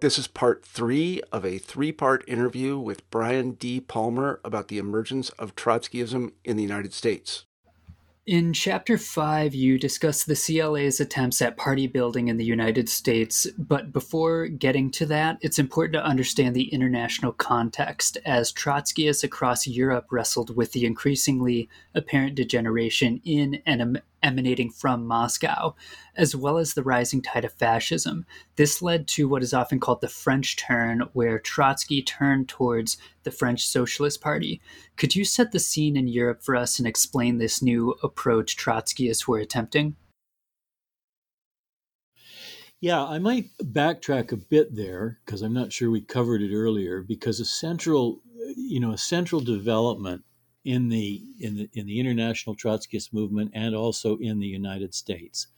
This is part three of a three part interview with Brian D. Palmer about the emergence of Trotskyism in the United States. In Chapter 5, you discuss the CLA's attempts at party building in the United States, but before getting to that, it's important to understand the international context as Trotskyists across Europe wrestled with the increasingly apparent degeneration in and emanating from Moscow, as well as the rising tide of fascism. This led to what is often called the French turn, where Trotsky turned towards the French Socialist Party. Could you set the scene in Europe for us and explain this new approach Trotskyists were attempting? Yeah, I might backtrack a bit there because I'm not sure we covered it earlier. Because a central, you know, a central development in the in the in the international Trotskyist movement and also in the United States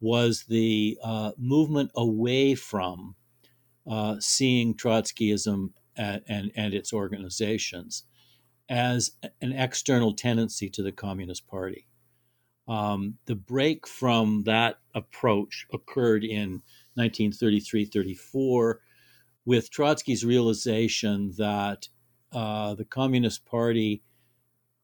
was the uh, movement away from uh, seeing Trotskyism and, and, and its organizations as an external tendency to the Communist Party. Um, the break from that approach occurred in 1933 34 with Trotsky's realization that uh, the Communist Party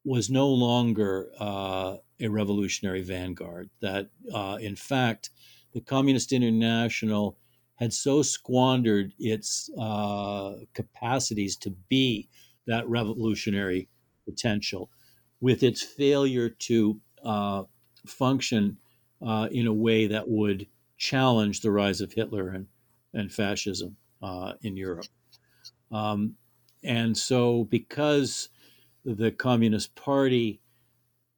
was no longer uh, a revolutionary vanguard. That, uh, in fact, the Communist International had so squandered its uh, capacities to be that revolutionary potential with its failure to uh, function uh, in a way that would challenge the rise of Hitler and, and fascism uh, in Europe. Um, and so, because the Communist Party,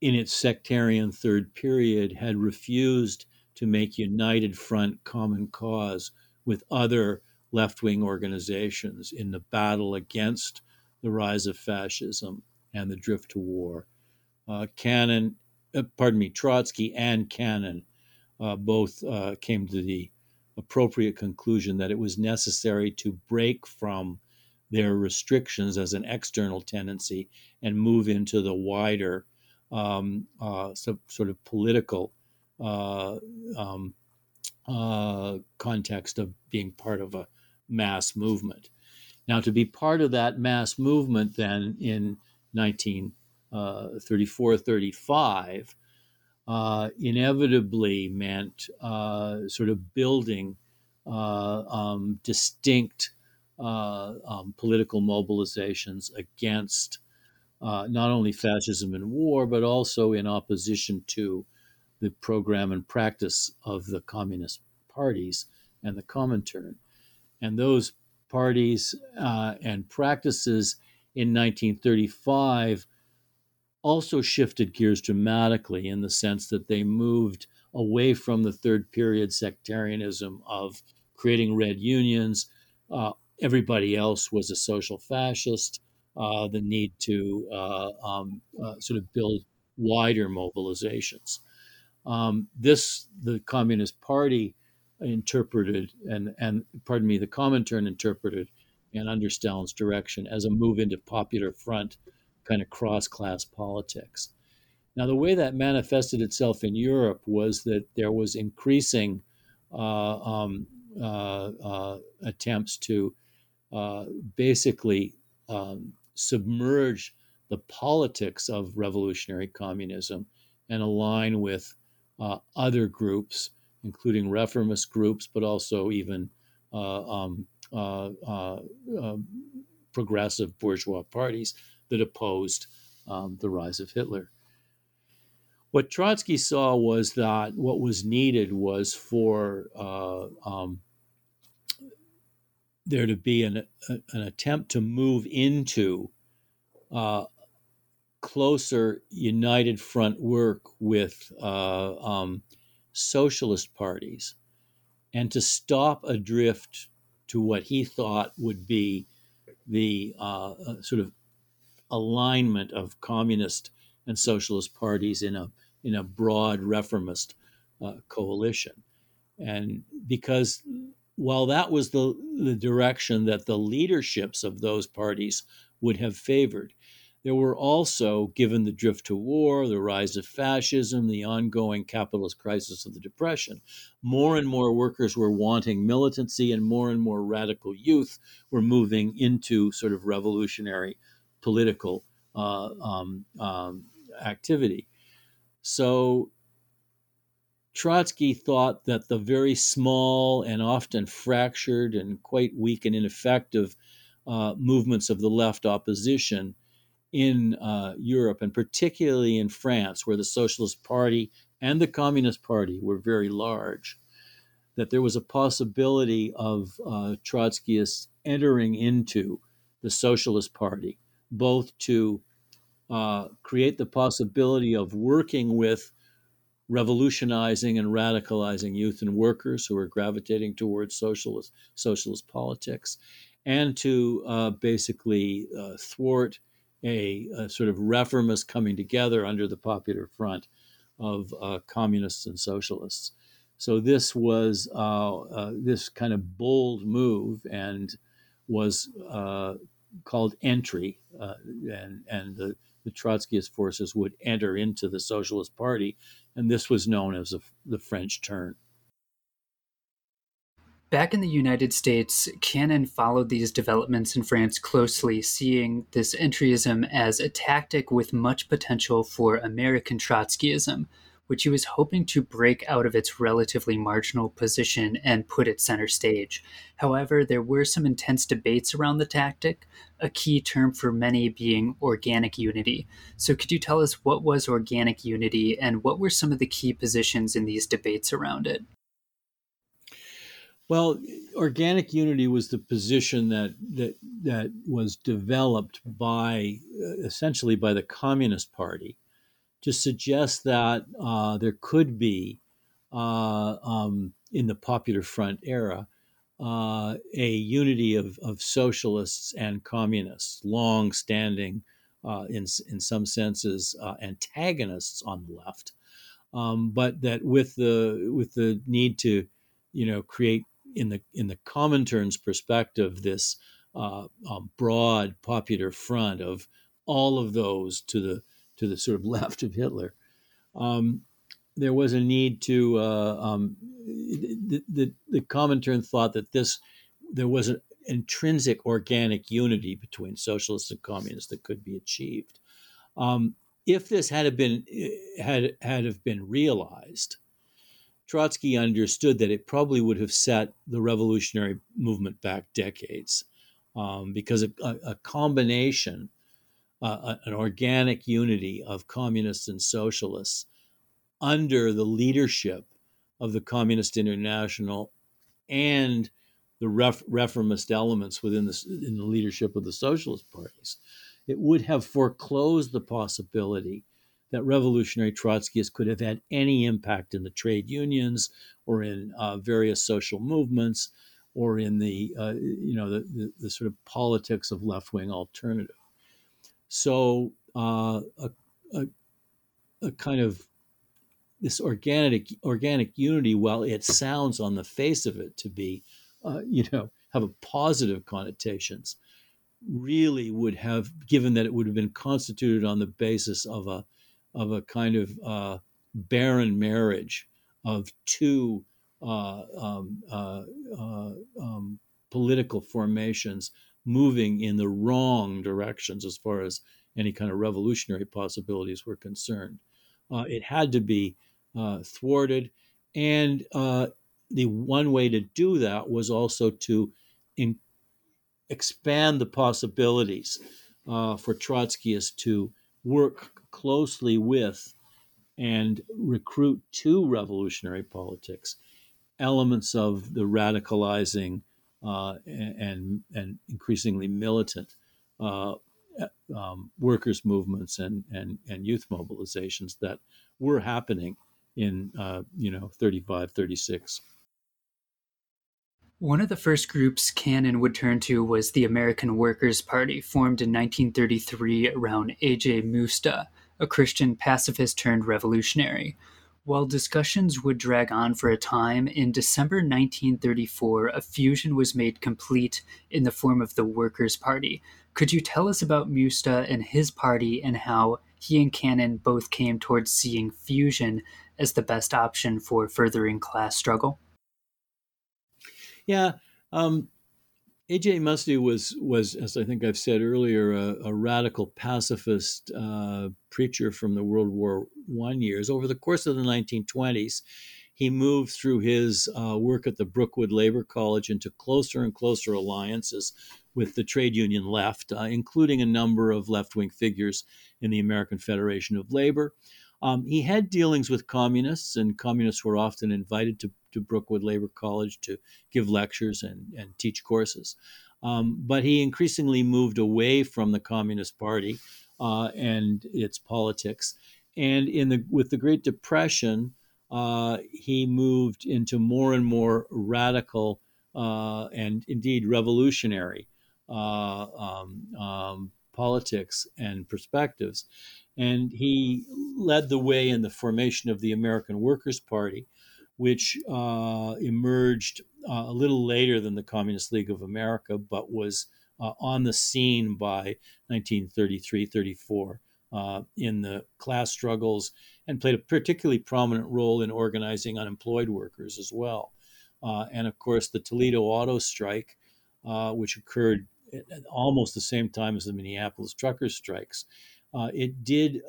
in its sectarian third period, had refused to make united front common cause with other left wing organizations in the battle against the rise of fascism and the drift to war. Uh, Cannon, uh, pardon me, Trotsky and Cannon uh, both uh, came to the appropriate conclusion that it was necessary to break from their restrictions as an external tendency and move into the wider um, uh, so, sort of political uh, um, uh, context of being part of a mass movement. Now, to be part of that mass movement then in 1934 uh, 35 uh, inevitably meant uh, sort of building um, distinct uh, um, political mobilizations against uh, not only fascism and war, but also in opposition to the program and practice of the communist parties and the Comintern. And those parties uh, and practices in 1935 also shifted gears dramatically in the sense that they moved away from the third period sectarianism of creating red unions, uh, everybody else was a social fascist, uh, the need to uh, um, uh, sort of build wider mobilizations. Um, this, the Communist Party interpreted, and, and pardon me, the Comintern interpreted, and under Stalin's direction, as a move into popular front kind of cross class politics. Now, the way that manifested itself in Europe was that there was increasing uh, um, uh, uh, attempts to uh, basically um, submerge the politics of revolutionary communism and align with uh, other groups including reformist groups, but also even uh, um, uh, uh, um, progressive bourgeois parties that opposed um, the rise of Hitler. What Trotsky saw was that what was needed was for uh, um, there to be an, a, an attempt to move into uh, closer united front work with uh, um, socialist parties and to stop a drift to what he thought would be the uh, uh, sort of alignment of communist and socialist parties in a in a broad reformist uh, coalition, and because while that was the the direction that the leaderships of those parties would have favored, there were also, given the drift to war, the rise of fascism, the ongoing capitalist crisis of the Depression, more and more workers were wanting militancy, and more and more radical youth were moving into sort of revolutionary political uh, um, um, activity. So Trotsky thought that the very small and often fractured and quite weak and ineffective uh, movements of the left opposition in uh, Europe, and particularly in France, where the Socialist Party and the Communist Party were very large, that there was a possibility of uh, Trotskyists entering into the Socialist Party, both to uh, create the possibility of working with revolutionizing and radicalizing youth and workers who are gravitating towards socialist socialist politics, and to uh, basically uh, thwart a, a, sort of reformist coming together under the Popular Front of uh, communists and socialists. So this was uh, uh, this kind of bold move and was uh, called entry, and and the, the Trotskyist forces would enter into the Socialist Party, and this was known as the French turn. Back in the United States, Cannon followed these developments in France closely, seeing this entryism as a tactic with much potential for American Trotskyism, which he was hoping to break out of its relatively marginal position and put it center stage. However, there were some intense debates around the tactic, a key term for many being organic unity. So, could you tell us what was organic unity and what were some of the key positions in these debates around it? Well, organic unity was the position that that that was developed by uh, essentially by the Communist Party to suggest that uh, there could be uh, um, in the Popular Front era uh, a unity of, of socialists and communists, long-standing, uh, in in some senses, uh, antagonists on the left, um, but that with the with the need to, you know, create in the in the Comintern's perspective, this uh, um, broad popular front of all of those to the to the sort of left of Hitler. Um, there was a need to uh, um, the, the, the Comintern thought that this there was an intrinsic organic unity between socialists and communists that could be achieved. Um, if this had been had had have been realized, Trotsky understood that it probably would have set the revolutionary movement back decades um, because a, a combination, uh, an organic unity of communists and socialists under the leadership of the Communist International and the ref- reformist elements within the, in the leadership of the socialist parties, it would have foreclosed the possibility that revolutionary Trotskyists could have had any impact in the trade unions or in uh, various social movements or in the uh, you know the, the, the, sort of politics of left wing alternative. So uh, a, a, a, kind of this organic organic unity, while it sounds on the face of it to be uh, you know have a positive connotations, really would have given that it would have been constituted on the basis of a of a kind of uh, barren marriage of two uh, um, uh, uh, um, political formations moving in the wrong directions as far as any kind of revolutionary possibilities were concerned. Uh, it had to be thwarted. and uh, the one way to do that was also to in, expand the possibilities uh, for Trotskyists to work closely with and recruit to revolutionary politics elements of the radicalizing uh, and, and increasingly militant uh, um, workers' movements and, and, and youth mobilizations that were happening in, uh, you know, 35, 36. One of the first groups Cannon would turn to was the American Workers' Party, formed in 1933 around A.J. Muste, a Christian pacifist turned revolutionary. While discussions would drag on for a time, in December 1934, a fusion was made complete in the form of the Workers' Party. Could you tell us about Muste and his party and how he and Cannon both came towards seeing fusion as the best option for furthering class struggle? Yeah. Um, AJ Muste was was, as I think I've said earlier, a, a radical pacifist uh, preacher from the World War One years. Over the course of the 1920s, he moved through his uh, work at the Brookwood Labor College into closer and closer alliances with the trade union left, uh, including a number of left wing figures in the American Federation of Labor. Um, he had dealings with communists, and communists were often invited to, to Brookwood Labor College to give lectures and, and teach courses. Um, but he increasingly moved away from the Communist Party uh, and its politics. And in the with the Great Depression, uh, he moved into more and more radical uh, and indeed revolutionary uh, um, um, politics and perspectives and he led the way in the formation of the American Workers' Party, which uh, emerged uh, a little later than the Communist League of America, but was uh, on the scene by 1933 34 uh, in the class struggles and played a particularly prominent role in organizing unemployed workers as well. Uh, and of course, the Toledo auto strike, uh, which occurred at almost the same time as the Minneapolis truckers' strikes, it did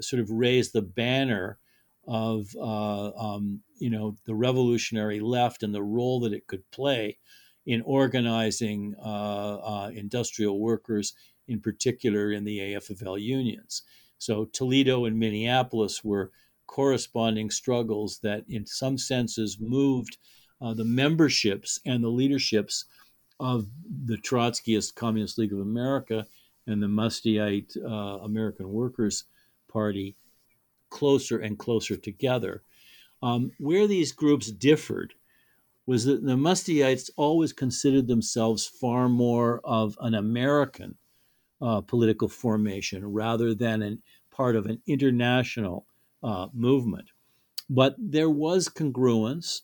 sort of raise the banner of uh, um, you know the revolutionary left and the role that it could play in organizing uh, uh, industrial workers, in particular in the AFL unions. So Toledo and Minneapolis were corresponding struggles that, in some senses, moved uh, the memberships and the leaderships of the Trotskyist Communist League of America and the Musteite uh, American Workers Party closer and closer together. Um, where these groups differed was that the Musteites always considered themselves far more of an American uh, political formation rather than an, part of an international uh, movement. But there was congruence,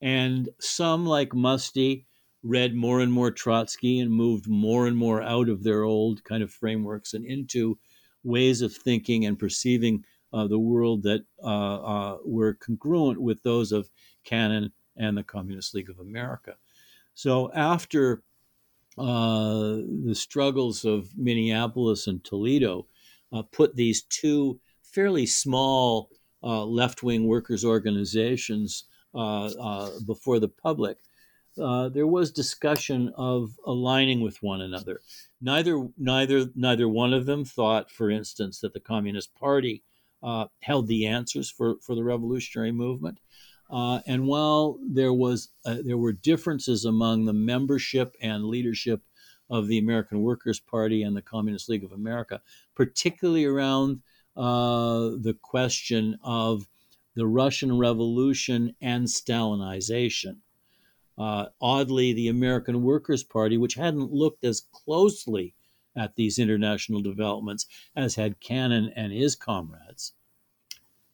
and some, like Muste, read more and more Trotsky and moved more and more out of their old kind of frameworks and into ways of thinking and perceiving uh, the world that uh, uh, were congruent with those of Cannon and the Communist League of America. So after uh, the struggles of Minneapolis and Toledo uh, put these two fairly small uh, left wing workers' organizations before the public, uh, there was discussion of aligning with one another. Neither, neither, neither one of them thought, for instance, that the Communist Party uh, held the answers for, for the revolutionary movement. Uh, and while there was uh, there were differences among the membership and leadership of the American Workers' Party and the Communist League of America, particularly around uh, the question of the Russian Revolution and Stalinization. Uh, oddly, the American Workers' Party, which hadn't looked as closely at these international developments as had Cannon and his comrades,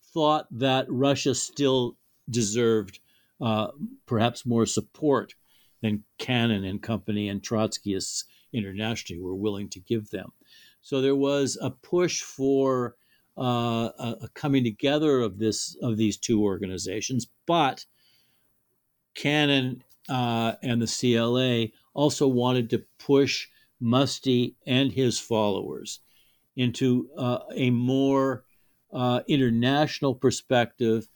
thought that Russia still deserved uh, perhaps more support than Cannon and company and Trotskyists internationally were willing to give them. So there was a push for uh, a, a coming together of this of these two organizations, but Cannon uh, and the CLA also wanted to push Muste and his followers into uh, a more uh, international perspective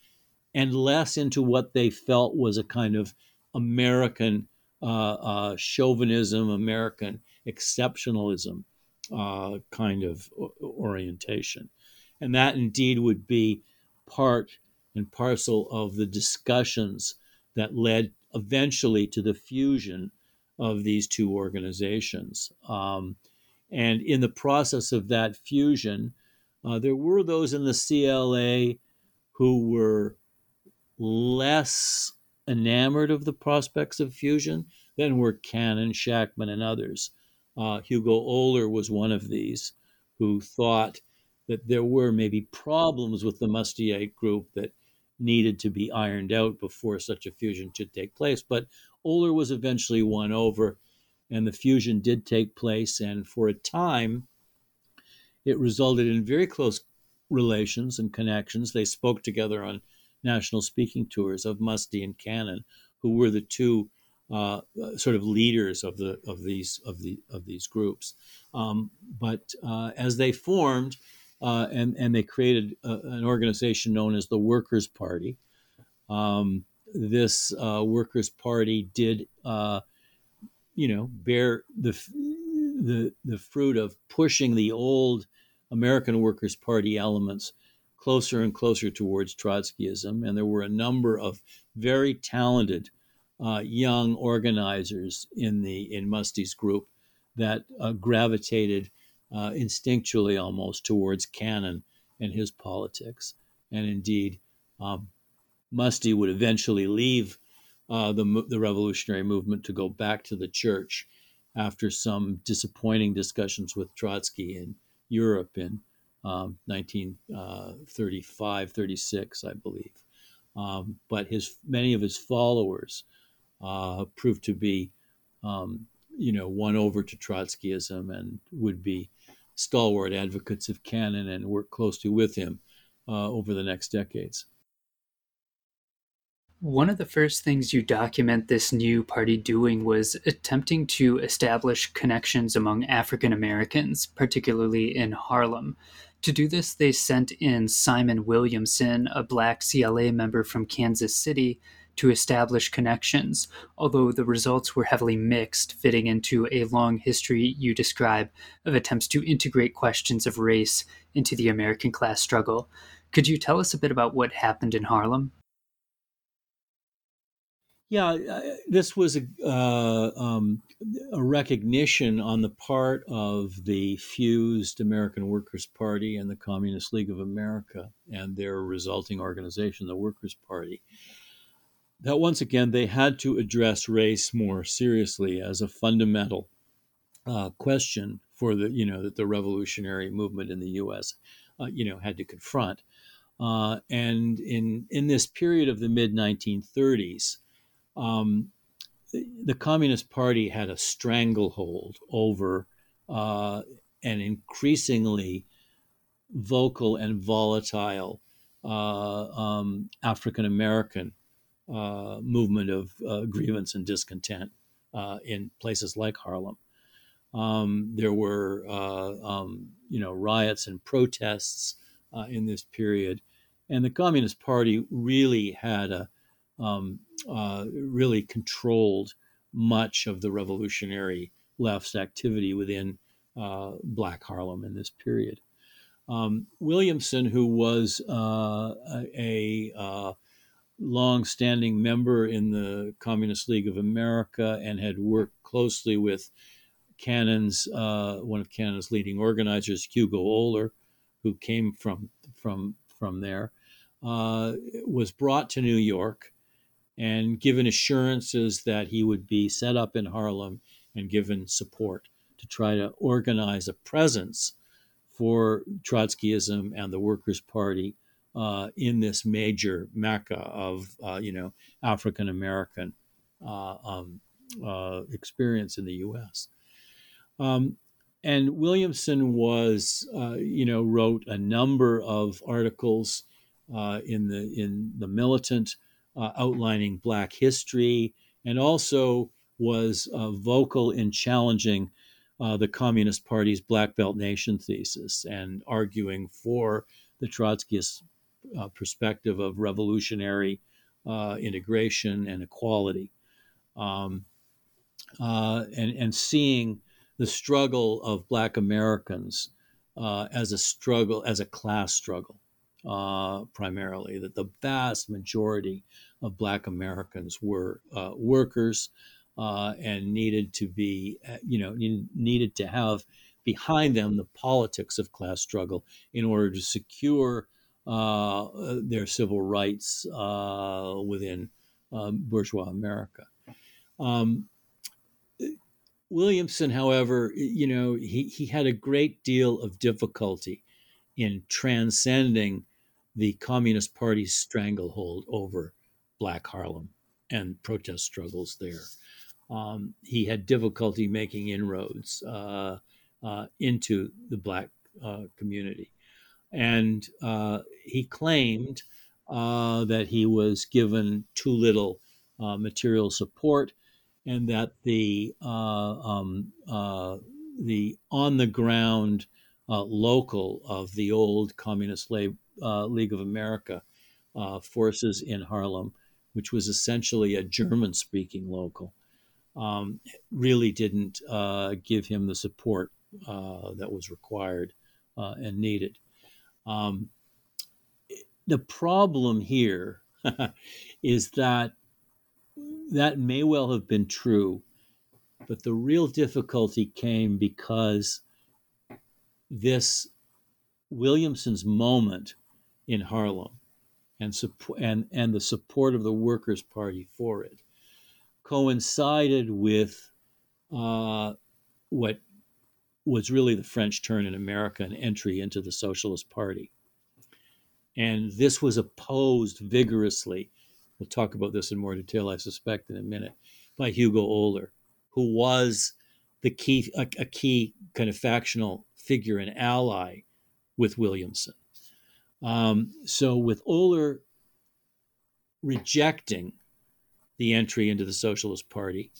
and less into what they felt was a kind of American uh, uh, chauvinism, American exceptionalism uh, kind of orientation. And that indeed would be part and parcel of the discussions that led eventually to the fusion of these two organizations. Um, and in the process of that fusion, uh, there were those in the CLA who were less enamored of the prospects of fusion than were Cannon, Shachtman, and others. Uh, Hugo Oehler was one of these who thought that there were maybe problems with the Musteite group that needed to be ironed out before such a fusion should take place. But Oehler was eventually won over, and the fusion did take place. And for a time, it resulted in very close relations and connections. They spoke together on national speaking tours of Muste and Cannon, who were the two uh, sort of leaders of the of these of the of these groups. Um, but uh, as they formed, uh, and and they created a, an organization known as the Workers' Party. Um, this uh, Workers' Party did, uh, you know, bear the the the fruit of pushing the old American Workers' Party elements closer and closer towards Trotskyism, and there were a number of very talented uh, young organizers in the in Muste's group that uh, gravitated uh, instinctually almost towards Cannon and his politics. And indeed, um, Muste would eventually leave uh, the, the revolutionary movement to go back to the church after some disappointing discussions with Trotsky in Europe in um, 1935, uh, 36, I believe. Um, but his many of his followers uh, proved to be, um, you know, won over to Trotskyism and would be stalwart advocates of Cannon and work closely with him uh, over the next decades. One of the first things you document this new party doing was attempting to establish connections among African Americans, particularly in Harlem. To do this, they sent in Simon Williamson, a black CLA member from Kansas City, to establish connections, although the results were heavily mixed, fitting into a long history you describe of attempts to integrate questions of race into the American class struggle. Could you tell us a bit about what happened in Harlem? Yeah, this was a, uh, um, a, recognition on the part of the fused American Workers' Party and the Communist League of America and their resulting organization, the Workers' Party, that once again they had to address race more seriously as a fundamental uh, question for the you know that the revolutionary movement in the U.S. Uh, you know had to confront. Uh, and in in this period of the mid 1930s, um, the, Communist Party had a stranglehold over uh, an increasingly vocal and volatile uh, um, African American uh, movement of uh, grievance and discontent uh, in places like Harlem. Um, there were, uh, um, you know, riots and protests in this period, and the Communist Party really had a um, really controlled much of the revolutionary left's activity within Black Harlem in this period. Um, Williamson, who was uh, a, a, long-standing member in the Communist League of America and had worked closely with Cannon's uh, one of Cannon's leading organizers, Hugo Oehler, who came from from from there, uh, was brought to New York and given assurances that he would be set up in Harlem and given support to try to organize a presence for Trotskyism and the Workers' Party uh, in this major mecca of uh, you know African American uh, um, uh, experience in the U.S. Um, and Williamson was uh, you know wrote a number of articles in the in the militant outlining Black history and also was vocal in challenging the Communist Party's Black Belt Nation thesis and arguing for the Trotskyist uh, perspective of revolutionary uh, integration and equality, um, uh, and and seeing the struggle of Black Americans uh, as a struggle, as a class struggle, uh, primarily. That the vast majority of Black Americans were uh, workers uh, and needed to be, uh, you know, needed to have behind them the politics of class struggle in order to secure uh, their civil rights within um, bourgeois America. Um, Williamson, however, you know, he, he had a great deal of difficulty in transcending the Communist Party's stranglehold over Black Harlem and protest struggles there. Um, he had difficulty making inroads uh, uh, into the Black uh, community. And uh, he claimed uh, that he was given too little uh, material support and that the um, the on the ground local of the old Communist uh, League of America uh, forces in Harlem, which was essentially a German speaking local, um, really didn't uh, give him the support that was required and needed. Um, the problem here is that that may well have been true, but the real difficulty came because this Williamson's moment in Harlem and, and, and the support of the Workers' Party for it coincided with uh, what was really the French turn in America and entry into the Socialist Party. And this was opposed vigorously We'll talk about this in more detail, I suspect, in a minute, by Hugo Oehler, who was the key, a, a key kind of factional figure and ally with Williamson. Um, so, with Oehler rejecting the entry into the Socialist Party,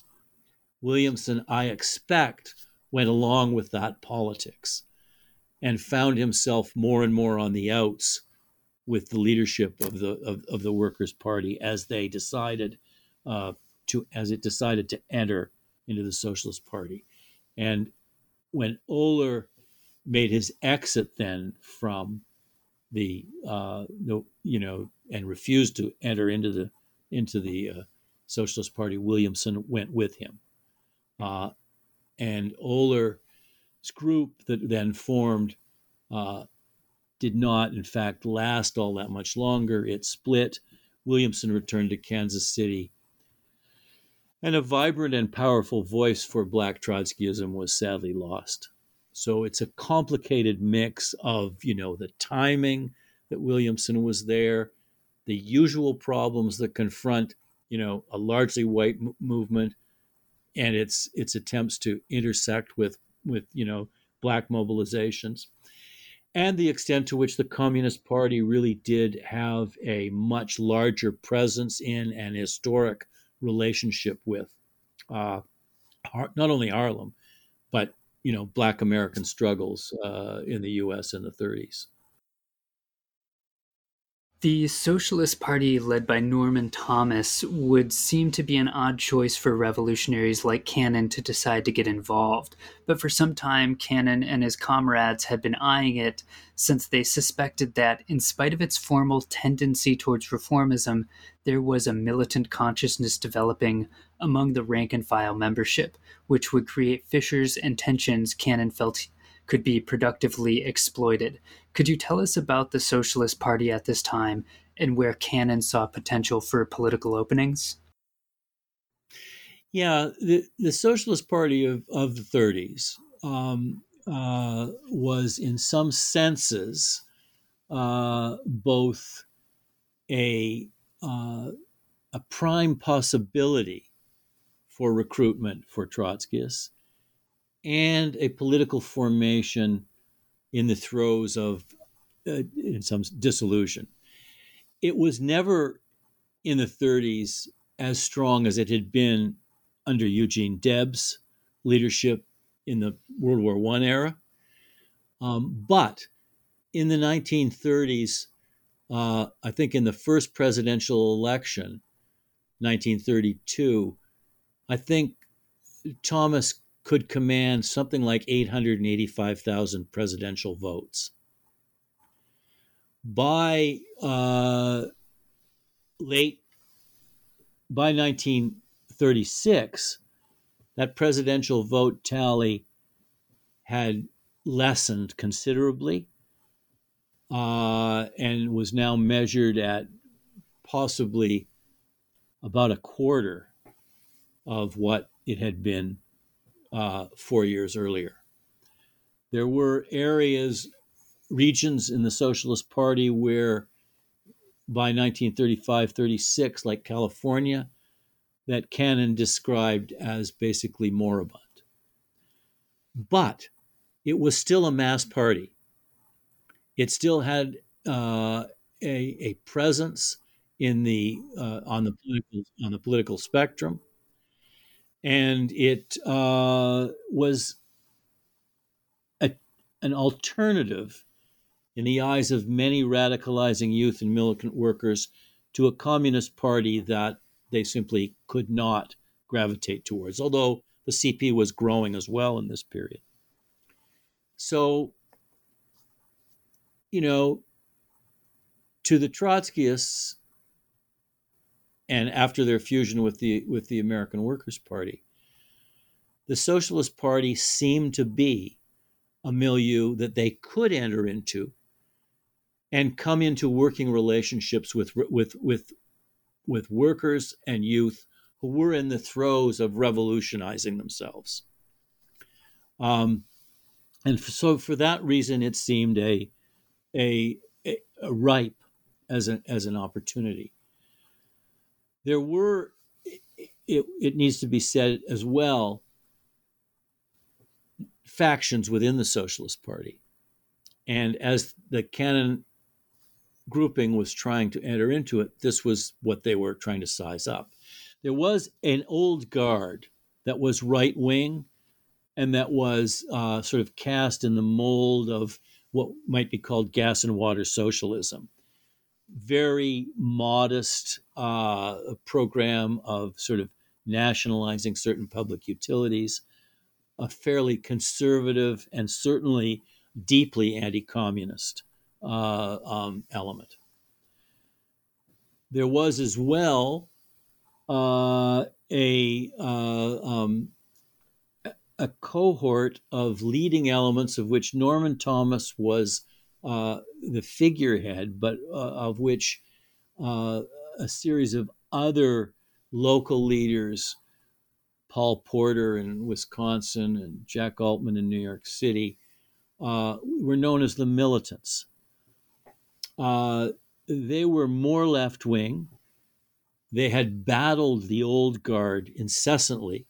Williamson, I expect, went along with that politics and found himself more and more on the outs with the leadership of the of, of the Workers' Party as they decided uh, to as it decided to enter into the Socialist Party, and when Oehler made his exit then from the uh, the you know and refused to enter into the into the uh, Socialist Party, Williamson went with him, uh, and Oehler's group that then formed uh, did not, in fact, last all that much longer. It split. Williamson returned to Kansas City. And a vibrant and powerful voice for Black Trotskyism was sadly lost. So it's a complicated mix of, you know, the timing that Williamson was there, the usual problems that confront, you know, a largely white m- movement, and its its attempts to intersect with with you know black mobilizations and the extent to which the Communist Party really did have a much larger presence in and historic relationship with uh, not only Harlem, but you know Black American struggles uh, in the U.S. in the 30s. The Socialist Party, led by Norman Thomas, would seem to be an odd choice for revolutionaries like Cannon to decide to get involved. But for some time, Cannon and his comrades had been eyeing it since they suspected that, in spite of its formal tendency towards reformism, there was a militant consciousness developing among the rank and file membership, which would create fissures and tensions Cannon felt could be productively exploited. Could you tell us about the Socialist Party at this time and where Cannon saw potential for political openings? Yeah, the, the Socialist Party of, of the 30s um, uh, was, in some senses, uh, both a uh, a prime possibility for recruitment for Trotskyists and a political formation in the throes of, uh, in some dissolution. It was never in the 30s as strong as it had been under Eugene Debs' leadership in the World War I era. Um, but in the 1930s, uh, I think in the first presidential election, 1932, I think Thomas could command something like 885,000 presidential votes. By uh, late, by 1936, that presidential vote tally had lessened considerably uh, and was now measured at possibly about a quarter of what it had been uh, four years earlier. There were areas, regions in the Socialist Party where by 1935 36, like California, that Cannon described as basically moribund. But it was still a mass party. It still had uh, a, a presence in the uh, on the political on the political spectrum, and it uh, was a, an alternative in the eyes of many radicalizing youth and militant workers to a communist party that they simply could not gravitate towards, although the CP was growing as well in this period. So, you know, to the Trotskyists, and after their fusion with the with the American Workers' Party, the Socialist Party seemed to be a milieu that they could enter into and come into working relationships with with with with workers and youth who were in the throes of revolutionizing themselves. Um, and so, for that reason, it seemed a a, a, ripe as an as an opportunity there were, it, it needs to be said as well, factions within the Socialist Party. And as the Cannon grouping was trying to enter into it, this was what they were trying to size up. There was an old guard that was right wing and that was uh, sort of cast in the mold of what might be called gas and water socialism very modest uh, program of sort of nationalizing certain public utilities, a fairly conservative and certainly deeply anti communist uh, um, element. There was as well uh, a, uh, um, a cohort of leading elements of which Norman Thomas was the figurehead, but uh, of which uh, a series of other local leaders, Paul Porter in Wisconsin and Jack Altman in New York City, uh, were known as the militants. Uh, they were more left wing. They had battled the old guard incessantly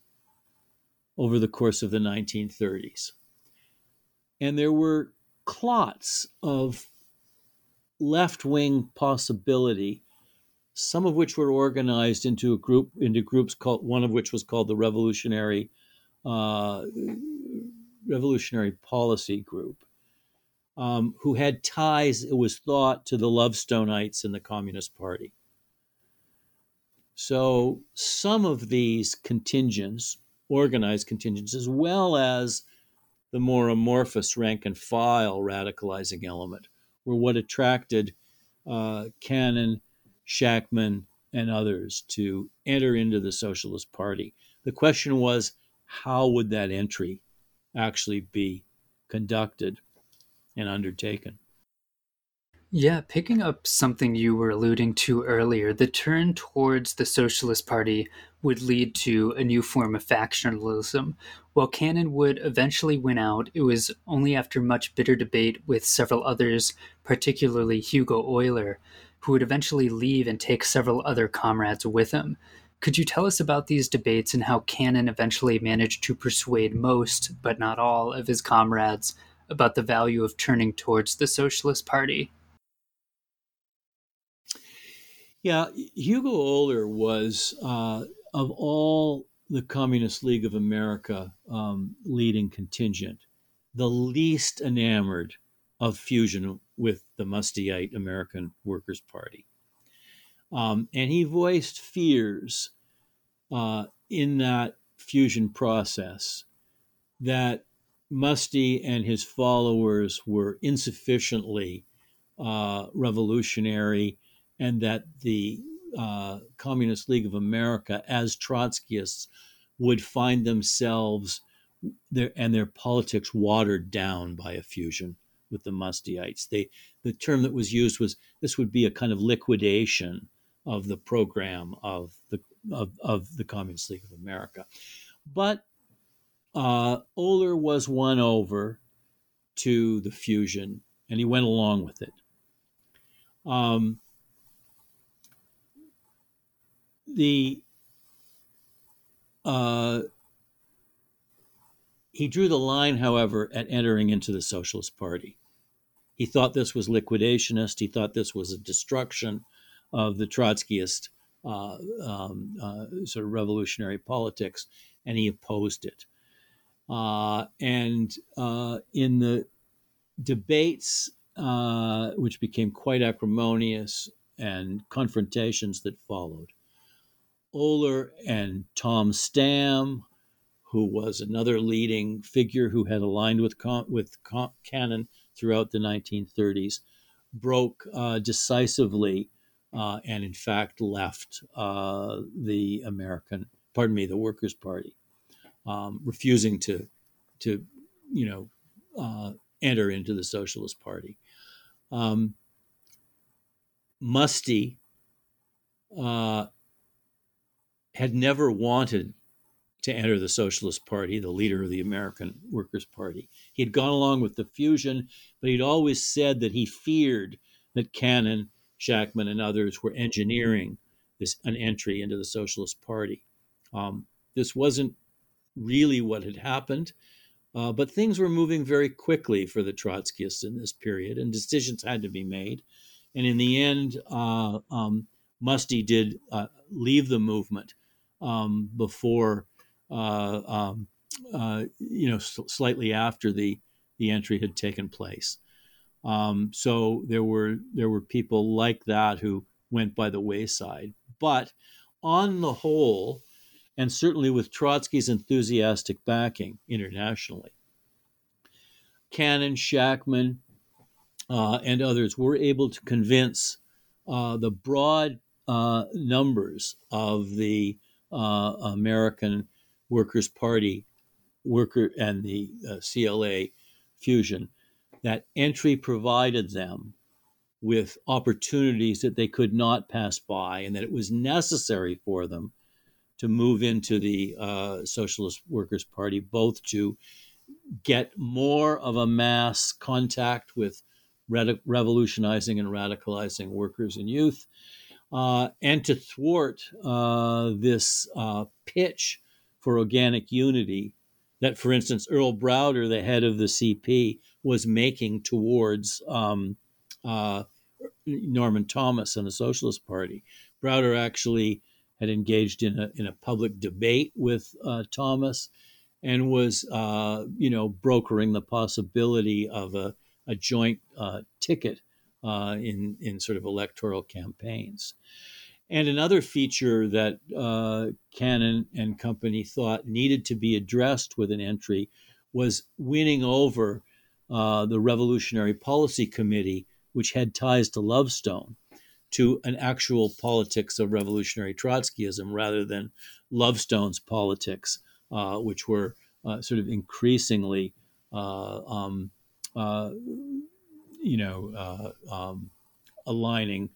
over the course of the 1930s. And there were clots of left wing possibility, some of which were organized into a group into groups called one of which was called the Revolutionary uh, Revolutionary Policy Group, um, who had ties, it was thought, to the Lovestonites in the Communist Party. So some of these contingents, organized contingents, as well as the more amorphous rank and file radicalizing element were what attracted uh, Cannon, Shachtman, and others to enter into the Socialist Party. The question was, how would that entry actually be conducted and undertaken? Yeah, picking up something you were alluding to earlier, the turn towards the Socialist Party would lead to a new form of factionalism. While Cannon would eventually win out, it was only after much bitter debate with several others, particularly Hugo Oehler, who would eventually leave and take several other comrades with him. Could you tell us about these debates and how Cannon eventually managed to persuade most, but not all, of his comrades about the value of turning towards the Socialist Party? Yeah, Hugo Oehler was, uh, of all the Communist League of America um, leading contingent, the least enamored of fusion with the Musteite American Workers' Party. Um, and he voiced fears uh, in that fusion process that Muste and his followers were insufficiently uh, revolutionary and that the uh, Communist League of America, as Trotskyists, would find themselves their, and their politics watered down by a fusion with the Musteites. They, the term that was used was this would be a kind of liquidation of the program of the of, of the Communist League of America. But uh, Oehler was won over to the fusion, and he went along with it. Um, the uh, he drew the line, however, at entering into the Socialist Party. He thought this was liquidationist. He thought this was a destruction of the Trotskyist uh, um, uh, sort of revolutionary politics, and he opposed it. Uh, and uh, in the debates, uh, which became quite acrimonious, and confrontations that followed, Oehler and Tom Stamm, who was another leading figure who had aligned with with Cannon throughout the 1930s, broke uh, decisively uh, and in fact left uh, the American, pardon me, the Workers' Party, um, refusing to, to, you know, uh, enter into the Socialist Party. Um, Muste uh, had never wanted to enter the Socialist Party, the leader of the American Workers' Party. He had gone along with the fusion, but he'd always said that he feared that Cannon Shachtman and others were engineering this an entry into the Socialist Party. Um, this wasn't really what had happened, uh, but things were moving very quickly for the Trotskyists in this period, and decisions had to be made. And in the end, uh, um, Muste did uh, leave the movement um, before, uh, um, uh, you know, slightly after the the entry had taken place. Um, so there were there were people like that who went by the wayside. But on the whole, and certainly with Trotsky's enthusiastic backing internationally, Cannon, Shachtman, uh, and others were able to convince uh, the broad uh, numbers of the uh, American Workers' Party worker and the uh, CLA fusion that entry provided them with opportunities that they could not pass by, and that it was necessary for them to move into the uh, Socialist Workers' Party, both to get more of a mass contact with revolutionizing and radicalizing workers and youth, and to thwart uh, this uh, pitch for organic unity that, for instance, Earl Browder, the head of the CP, was making towards um, uh, Norman Thomas and the Socialist Party. Browder actually had engaged in a in a public debate with uh, Thomas, and was uh, you know brokering the possibility of a a joint uh, ticket uh, in in sort of electoral campaigns. And another feature that uh, Cannon and company thought needed to be addressed with an entry was winning over uh, the Revolutionary Policy Committee, which had ties to Lovestone, to an actual politics of revolutionary Trotskyism rather than Lovestone's politics, uh, which were uh, sort of increasingly, uh, um, uh, you know, uh, um, aligning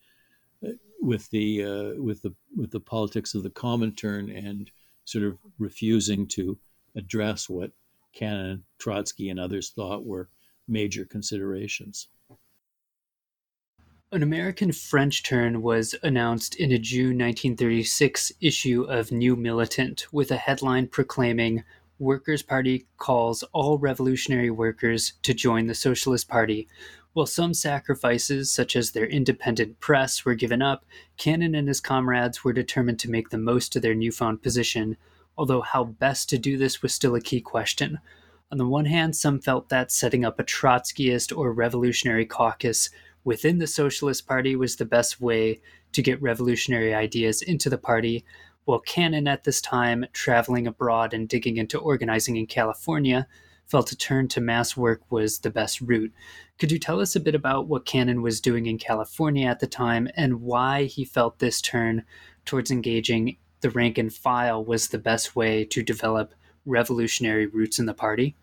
uh, with the uh, with the with the politics of the Comintern and sort of refusing to address what Cannon, Trotsky, and others thought were major considerations. An American French turn was announced in a June 1936 issue of New Militant with a headline proclaiming Workers' Party calls all revolutionary workers to join the Socialist Party. While some sacrifices, such as their independent press, were given up, Cannon and his comrades were determined to make the most of their newfound position, although how best to do this was still a key question. On the one hand, some felt that setting up a Trotskyist or revolutionary caucus within the Socialist Party was the best way to get revolutionary ideas into the party, while Cannon at this time, traveling abroad and digging into organizing in California, felt turn to mass work was the best route. Could you tell us a bit about what Cannon was doing in California at the time and why he felt this turn towards engaging the rank and file was the best way to develop revolutionary roots in the party?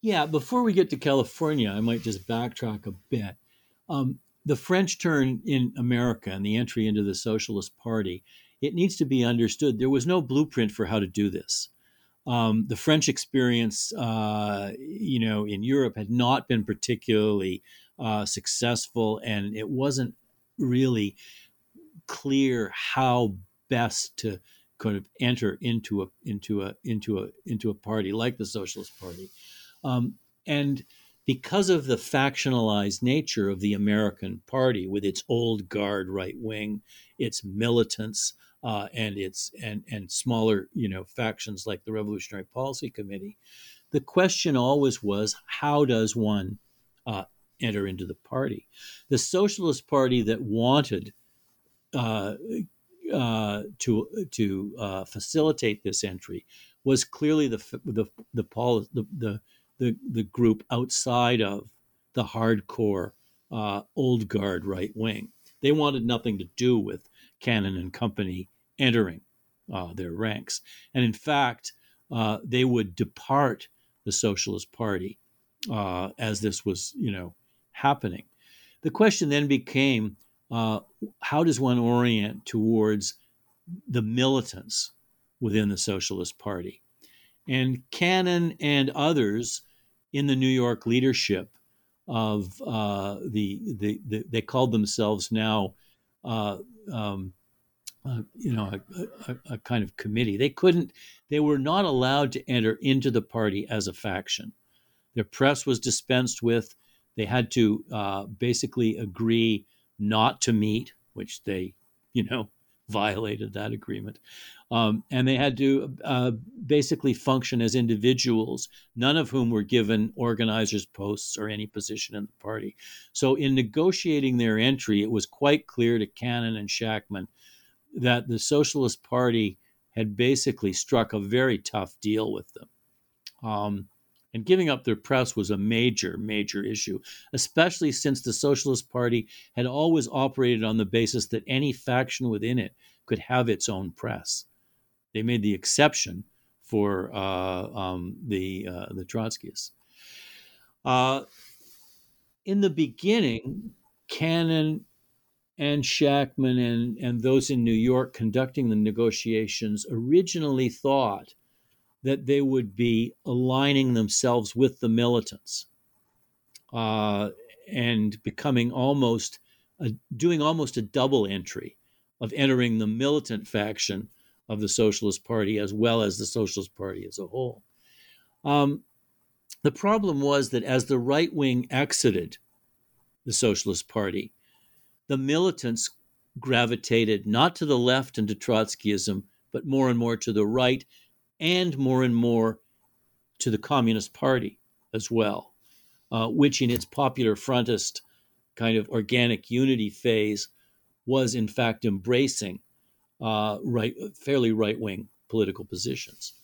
Yeah, before we get to California, I might just backtrack a bit. Um, the French turn in America and the entry into the Socialist Party, it needs to be understood there was no blueprint for how to do this. Um, the French experience, uh, you know, in Europe had not been particularly uh, successful, and it wasn't really clear how best to kind of enter into a into a into a into a party like the Socialist Party, um, and because of the factionalized nature of the American Party, with its old guard right wing, its militants, uh, and its and and smaller you know factions like the Revolutionary Policy Committee, the question always was how does one uh, enter into the party? The Socialist Party that wanted uh, uh to to uh, facilitate this entry was clearly the the the, the, the, the, the group outside of the hardcore uh, old guard right wing. They wanted nothing to do with Cannon and Company entering uh, their ranks. And in fact, uh, they would depart the Socialist Party uh, as this was, you know, happening. The question then became, uh, how does one orient towards the militants within the Socialist Party? And Cannon and others in the New York leadership of uh, the, the, the, they called themselves now uh, um, uh, you know, a, a, a, kind of committee. They couldn't, they were not allowed to enter into the party as a faction. Their press was dispensed with. They had to uh, basically agree not to meet, which they, you know, violated that agreement. Um, and they had to uh, basically function as individuals, none of whom were given organizers' posts or any position in the party. So, in negotiating their entry, it was quite clear to Cannon and Shachtman that the Socialist Party had basically struck a very tough deal with them. Um, and giving up their press was a major, major issue, especially since the Socialist Party had always operated on the basis that any faction within it could have its own press. They made the exception for uh, um, the uh, the Trotskyists. Uh, in the beginning, Cannon and Shachtman and, and those in New York conducting the negotiations originally thought that they would be aligning themselves with the militants uh, and becoming almost a, doing almost a double entry of entering the militant faction of the Socialist Party as well as the Socialist Party as a whole. Um, the problem was that as the right wing exited the Socialist Party, the militants gravitated not to the left and to Trotskyism, but more and more to the right and more and more to the Communist Party as well, uh, which in its popular frontist kind of organic unity phase was in fact embracing uh, right, fairly right wing political positions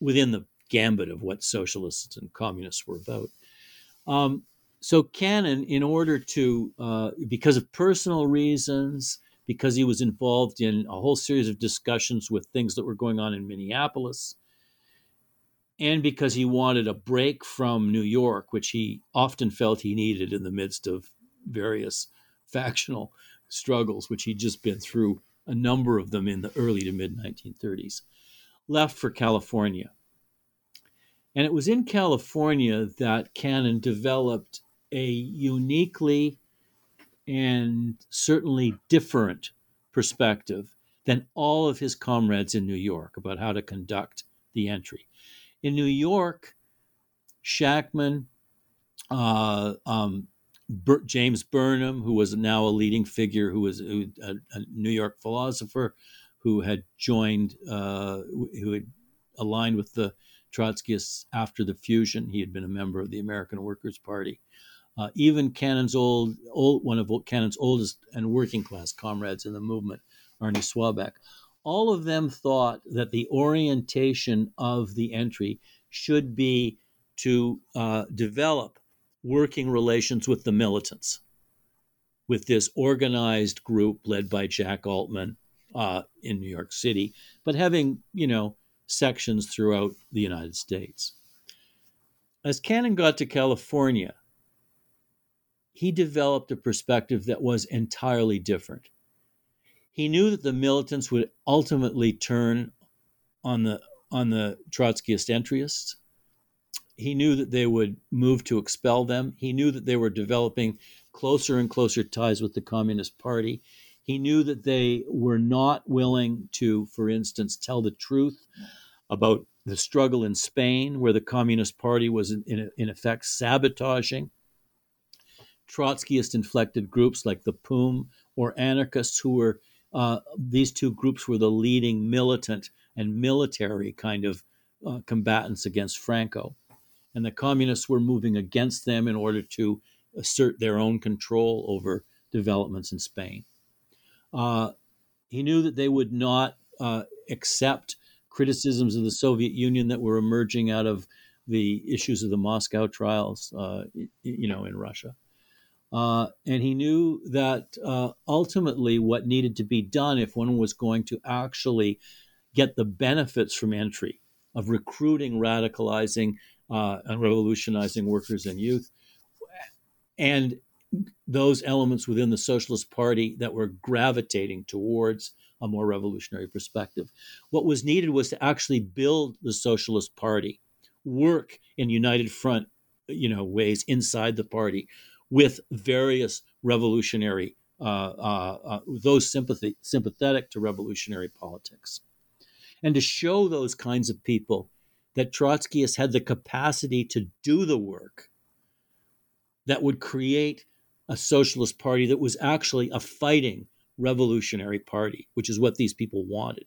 within the gambit of what socialists and communists were about. Um, so Cannon, in order to, uh, because of personal reasons, because he was involved in a whole series of discussions with things that were going on in Minneapolis, and because he wanted a break from New York, which he often felt he needed in the midst of various factional struggles, which he'd just been through a number of them in the early to mid 1930s, left for California. And it was in California that Cannon developed a uniquely and certainly different perspective than all of his comrades in New York about how to conduct the entry. In New York, Shachtman, uh, um, Ber- James Burnham, who was now a leading figure, who was a, a New York philosopher, who had joined, uh, who had aligned with the Trotskyists after the fusion. He had been a member of the American Workers' Party. Uh, even Cannon's old, old, one of Cannon's oldest and working class comrades in the movement, Arne Swabeck, all of them thought that the orientation of the entry should be to uh, develop working relations with the militants, with this organized group led by Jack Altman uh, in New York City, but having, you know, sections throughout the United States. As Cannon got to California, he developed a perspective that was entirely different. He knew that the militants would ultimately turn on the on the Trotskyist entryists. He knew that they would move to expel them. He knew that they were developing closer and closer ties with the Communist Party. He knew that they were not willing to, for instance, tell the truth about the struggle in Spain, where the Communist Party was in, in, in effect sabotaging Trotskyist inflected groups like the POUM or anarchists who were, uh, these two groups were the leading militant and military kind of uh, combatants against Franco. And the communists were moving against them in order to assert their own control over developments in Spain. Uh, he knew that they would not uh, accept criticisms of the Soviet Union that were emerging out of the issues of the Moscow trials, uh, you know, in Russia. Uh, and he knew that uh, ultimately what needed to be done if one was going to actually get the benefits from entry of recruiting, radicalizing, uh, and revolutionizing workers and youth, and those elements within the Socialist Party that were gravitating towards a more revolutionary perspective. What was needed was to actually build the Socialist Party, work in united front, you know, ways inside the party with various revolutionary uh, uh, uh, those sympathy sympathetic to revolutionary politics, and to show those kinds of people that Trotskyists had the capacity to do the work that would create a socialist party that was actually a fighting revolutionary party, which is what these people wanted.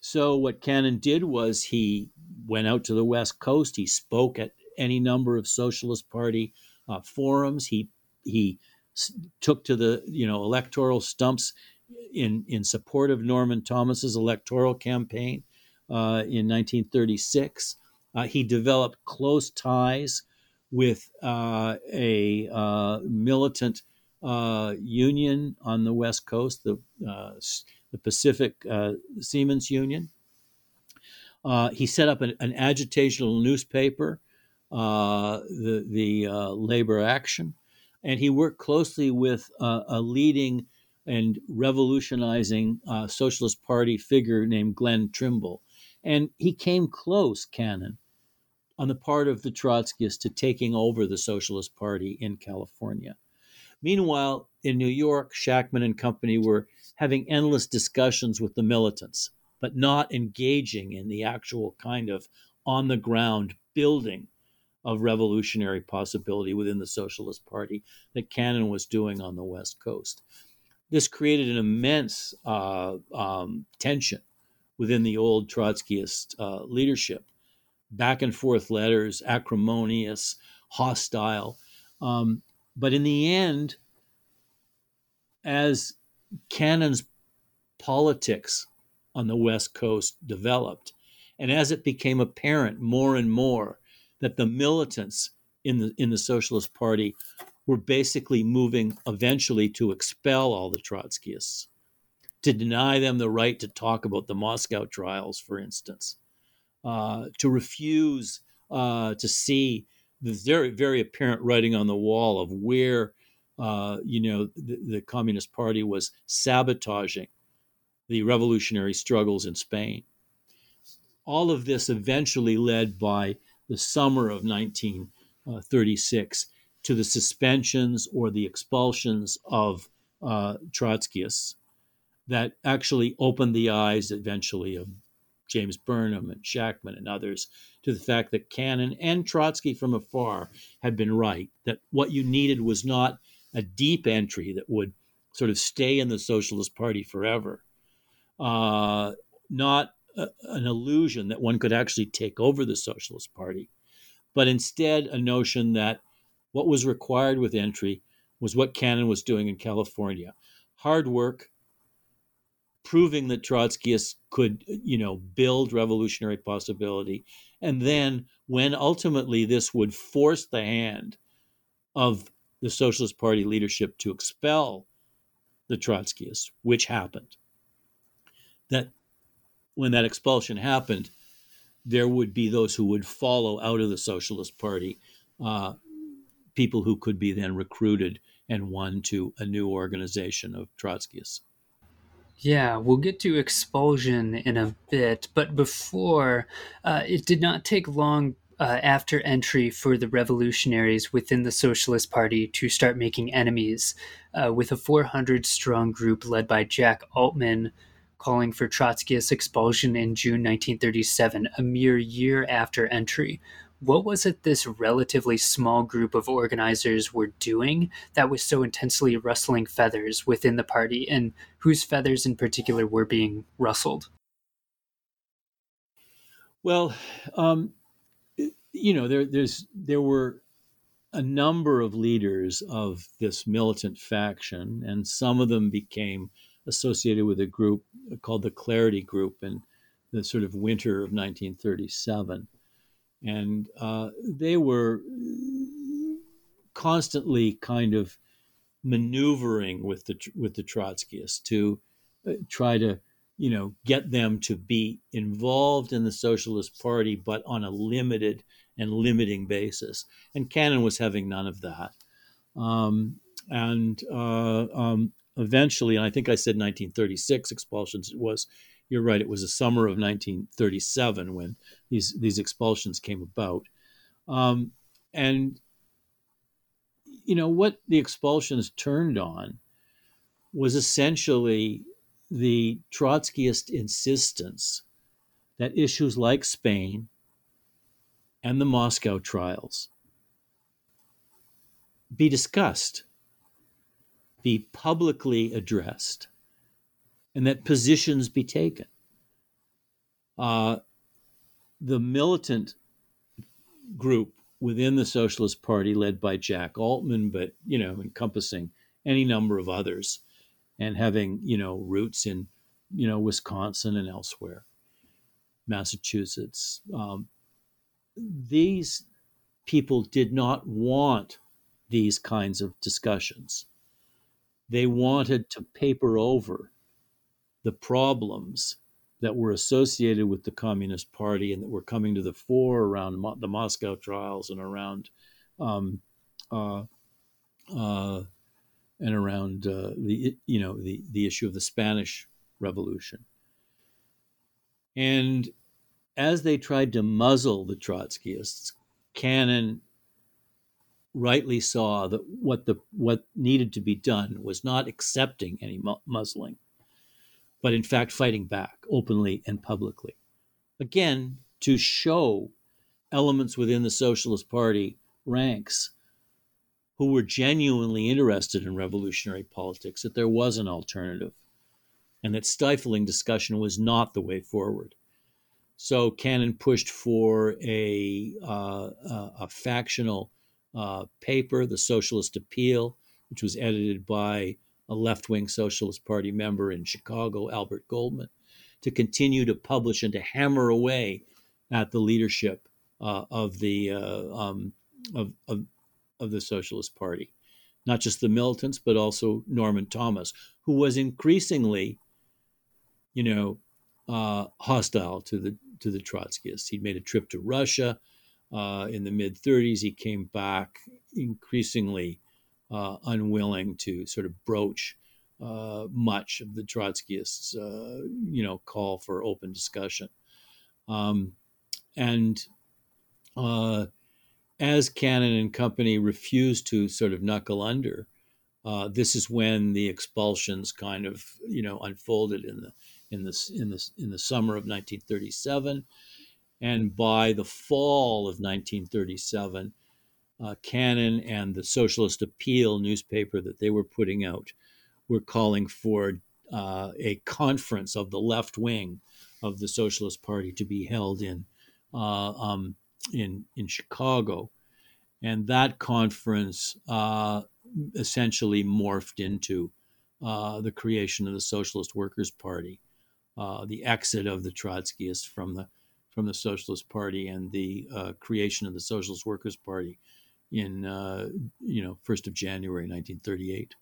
So, what Cannon did was he went out to the West Coast. He spoke at any number of Socialist Party uh, forums. He he took to the you know electoral stumps in in support of Norman Thomas's electoral campaign uh, in 1936. Uh, he developed close ties with uh, a uh, militant uh, union on the West Coast, the, uh, the Pacific Seamen's Union. He set up an, an agitational newspaper, Uh, the, the uh, Labor Action, and he worked closely with uh, a leading and revolutionizing Socialist Party figure named Glenn Trimble. And he came close, Cannon, on the part of the Trotskyists to taking over the Socialist Party in California. Meanwhile, in New York, Shachtman and company were having endless discussions with the militants, but not engaging in the actual kind of on the ground building of revolutionary possibility within the Socialist Party that Cannon was doing on the West Coast. This created an immense uh, um, tension within the old Trotskyist uh, leadership back and forth letters, acrimonious, hostile. Um, but in the end, as Cannon's politics on the West Coast developed, and as it became apparent more and more that the militants in the in the Socialist Party were basically moving eventually to expel all the Trotskyists, to deny them the right to talk about the Moscow trials, for instance, uh, to refuse uh, to see the very, very apparent writing on the wall of where, uh, you know, the, the, Communist Party was sabotaging the revolutionary struggles in Spain. All of this eventually led by the summer of 1936 to the suspensions or the expulsions of uh, Trotskyists that actually opened the eyes eventually of James Burnham and Shachtman and others to the fact that Cannon and Trotsky from afar had been right, that what you needed was not a deep entry that would sort of stay in the Socialist Party forever, uh, not an illusion that one could actually take over the Socialist Party, but instead a notion that what was required with entry was what Cannon was doing in California hard work, proving that Trotskyists could, you know, build revolutionary possibility. And then when ultimately this would force the hand of the Socialist Party leadership to expel the Trotskyists, which happened, that when that expulsion happened, there would be those who would follow out of the Socialist Party, uh, people who could be then recruited and won to a new organization of Trotskyists. Yeah, we'll get to expulsion in a bit, but before, uh, it did not take long uh, after entry for the revolutionaries within the Socialist Party to start making enemies, uh, with a 400 strong group led by Jack Altman calling for Trotskyist expulsion in June 1937, a mere year after entry. What was it this relatively small group of organizers were doing that was so intensely rustling feathers within the party, and whose feathers in particular were being rustled? Well, um, you know, there, there's there were a number of leaders of this militant faction, and some of them became associated with a group called the Clarity Group in the sort of winter of 1937 and uh, they were constantly kind of maneuvering with the with the Trotskyists to uh, try to you know get them to be involved in the Socialist Party, but on a limited and limiting basis. And Cannon was having none of that. Um, and uh, um, eventually, and I think I said 1936 expulsions. It was you're right. It was the summer of 1937 when these these expulsions came about, um, and you know what the expulsions turned on was essentially the Trotskyist insistence that issues like Spain and the Moscow trials be discussed, be publicly addressed and that positions be taken. Uh, the militant group within the Socialist Party, led by Jack Altman, but you know, encompassing any number of others, and having you know roots in you know Wisconsin and elsewhere, Massachusetts. Um, these people did not want these kinds of discussions. They wanted to paper over the problems that were associated with the Communist Party and that were coming to the fore around Mo- the Moscow trials and around um, uh, uh, and around uh, the you know the the issue of the Spanish Revolution. And as they tried to muzzle the Trotskyists, Cannon rightly saw that what the what needed to be done was not accepting any mu- muzzling but in fact fighting back openly and publicly. Again, to show elements within the Socialist Party ranks who were genuinely interested in revolutionary politics that there was an alternative and that stifling discussion was not the way forward. So Cannon pushed for a, uh, a factional uh, paper, the Socialist Appeal, which was edited by a left wing Socialist Party member in Chicago, Albert Goldman, to continue to publish and to hammer away at the leadership uh, of the uh, um, of, of, of the Socialist Party, not just the militants, but also Norman Thomas, who was increasingly, you know, uh, hostile to the to the Trotskyists. He'd made a trip to Russia uh, in the mid 30s. He came back increasingly uh, unwilling to sort of broach uh, much of the Trotskyists, uh, you know, call for open discussion. Um, and uh, as Cannon and company refused to sort of knuckle under, uh, this is when the expulsions kind of, you know, unfolded in the in the in the in the summer of 1937, and by the fall of 1937 uh, Cannon and the Socialist Appeal newspaper that they were putting out were calling for uh, a conference of the left wing of the Socialist Party to be held in uh, um, in in Chicago, and that conference uh, essentially morphed into uh, the creation of the Socialist Workers Party, uh, the exit of the Trotskyists from the from the Socialist Party, and the uh, creation of the Socialist Workers Party in uh, you know first of January 1938.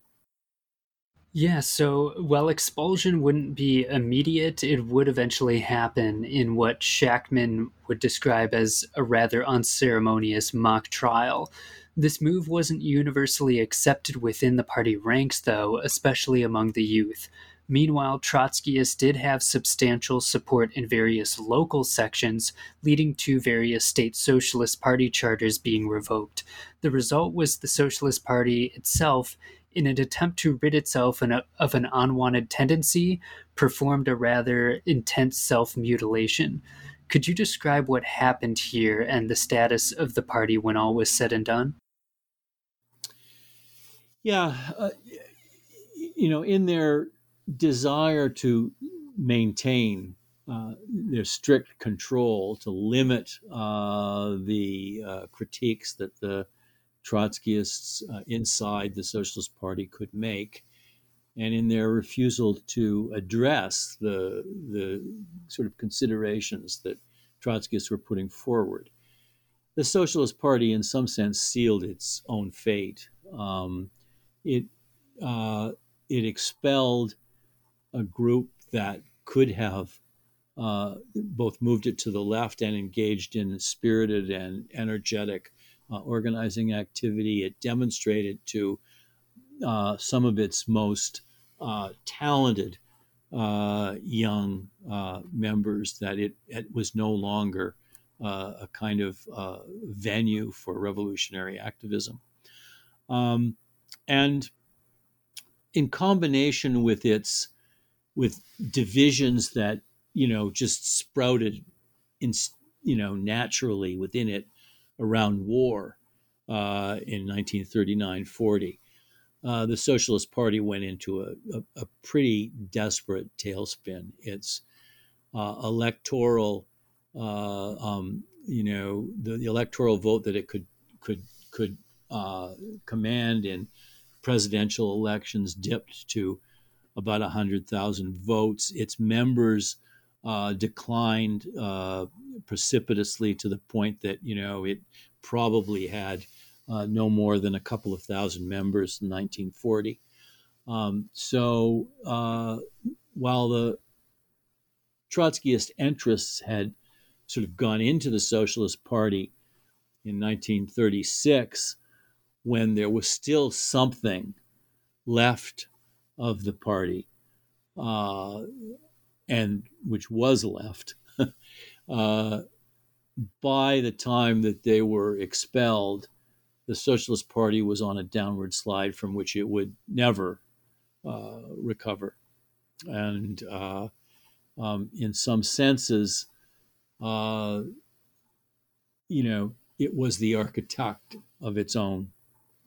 Yeah, so while expulsion wouldn't be immediate, it would eventually happen in what Shachtman would describe as a rather unceremonious mock trial. This move wasn't universally accepted within the party ranks, though, especially among the youth. Meanwhile, Trotskyists did have substantial support in various local sections, leading to various state Socialist Party charters being revoked. The result was the Socialist Party itself in an attempt to rid itself of an unwanted tendency, performed a rather intense self mutilation. Could you describe what happened here and the status of the party when all was said and done? Yeah, uh, you know, in their desire to maintain uh, their strict control, to limit uh, the uh, critiques that the Trotskyists uh, inside the Socialist Party could make, and in their refusal to address the the sort of considerations that Trotskyists were putting forward. The Socialist Party, in some sense, sealed its own fate. Um, it uh, it expelled a group that could have uh, both moved it to the left and engaged in spirited and energetic uh, organizing activity. It demonstrated to uh, some of its most uh, talented uh, young uh, members that it, it, was no longer a kind of venue for revolutionary activism. Um, and in combination with its with divisions that you know just sprouted in you know naturally within it around war uh, in 1939-40. Uh, the Socialist Party went into a, a, a pretty desperate tailspin. Its uh, electoral, uh, um, you know, the, the, electoral vote that it could could could uh, command in presidential elections dipped to about 100,000 votes. Its members uh, declined uh, precipitously to the point that you know it probably had uh, no more than a couple of thousand members in 1940. Um, so uh, while the Trotskyist interests had sort of gone into the Socialist Party in 1936, when there was still something left of the party, uh, and which was left, uh, by the time that they were expelled, the Socialist Party was on a downward slide from which it would never uh, recover. And uh, um, in some senses, uh, you know, it was the architect of its own,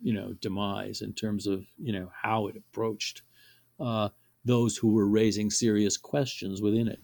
you know, demise in terms of, you know, how it approached uh, those who were raising serious questions within it.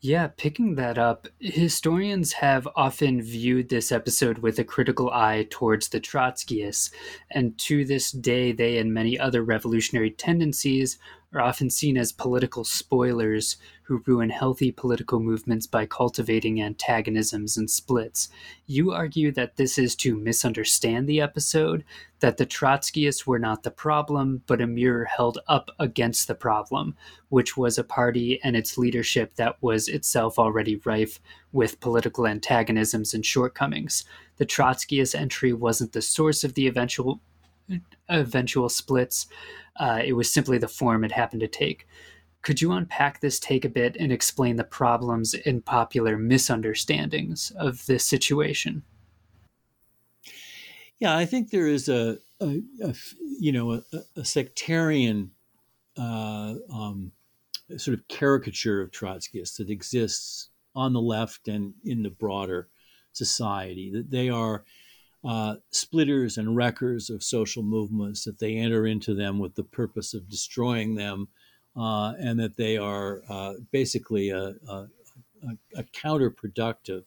Yeah, picking that up, historians have often viewed this episode with a critical eye towards the Trotskyists, and to this day, they and many other revolutionary tendencies are often seen as political spoilers who ruin healthy political movements by cultivating antagonisms and splits. You argue that this is to misunderstand the episode, that the Trotskyists were not the problem, but a mirror held up against the problem, which was a party and its leadership that was itself already rife with political antagonisms and shortcomings. The Trotskyist entry wasn't the source of the eventual eventual splits. Uh, it was simply the form it happened to take. Could you unpack this take a bit and explain the problems and popular misunderstandings of this situation? Yeah, I think there is a, a, a you know a, a sectarian uh, um, sort of caricature of Trotskyists that exists on the left and in the broader society. That they are uh, splitters and wreckers of social movements, that they enter into them with the purpose of destroying them uh, and that they are uh, basically a, a, a, counterproductive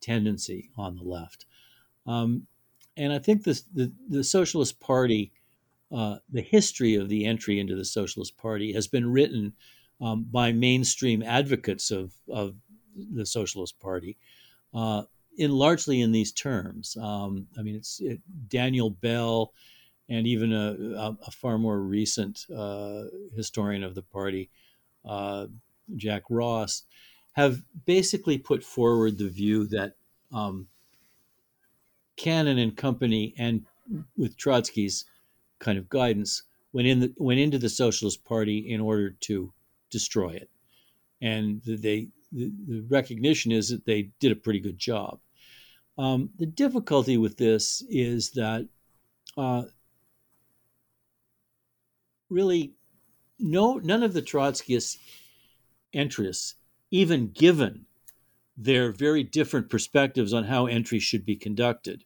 tendency on the left. Um, and I think this, the, the Socialist Party, uh, the history of the entry into the Socialist Party has been written um, by mainstream advocates of, of the Socialist Party, uh, in largely in these terms. Um, I mean, it's it, Daniel Bell and even a, a far more recent uh, historian of the party, uh, Jack Ross, have basically put forward the view that um, Cannon and company, and with Trotsky's kind of guidance, went in the, went into the Socialist Party in order to destroy it, and they the, recognition is that they did a pretty good job. Um, the difficulty with this is that uh, really no none of the Trotskyists' interests, even given their very different perspectives on how entry should be conducted,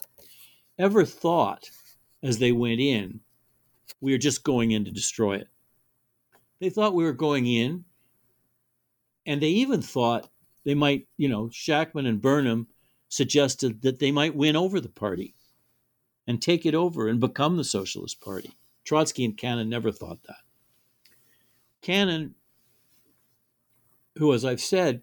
ever thought as they went in, we are just going in to destroy it. They thought we were going in, and they even thought they might, you know, Shachtman and Burnham suggested that they might win over the party and take it over and become the Socialist Party. Trotsky and Cannon never thought that. Cannon, who, as I've said,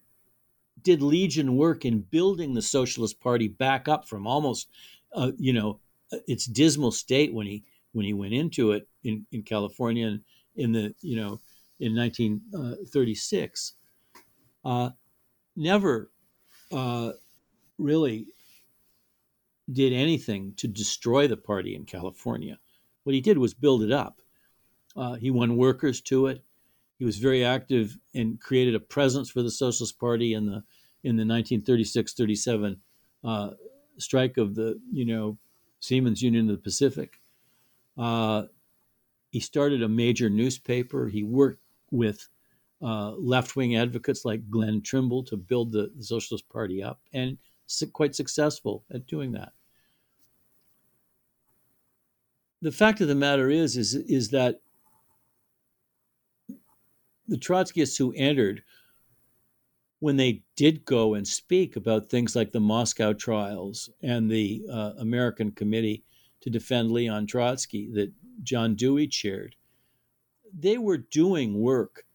did legion work in building the Socialist Party back up from almost, uh, you know, its dismal state when he when he went into it in, in California in, in the you know in 1936. Uh, never uh, really did anything to destroy the party in California. What he did was build it up. Uh, he won workers to it. He was very active and created a presence for the Socialist Party in the in the 1936-37 uh, strike of the you know Seamen's Union of the Pacific. Uh, he started a major newspaper. He worked with uh, left-wing advocates like Glenn Trimble to build the, the Socialist Party up, and su- quite successful at doing that. The fact of the matter is, is, is that the Trotskyists who entered, when they did go and speak about things like the Moscow trials and the uh, American Committee to defend Leon Trotsky that John Dewey chaired, they were doing work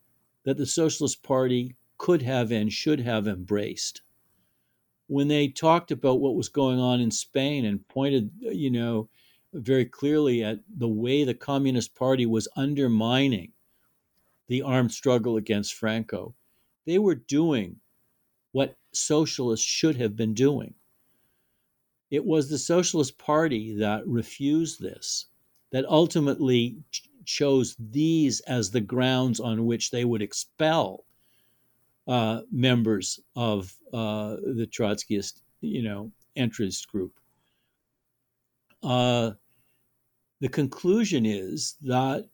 that the Socialist Party could have and should have embraced. When they talked about what was going on in Spain and pointed, you know, very clearly at the way the Communist Party was undermining the armed struggle against Franco. They were doing what socialists should have been doing. It was the Socialist Party that refused this, that ultimately ch- chose these as the grounds on which they would expel uh, members of uh, the Trotskyist, you know, interest group. Uh, the conclusion is that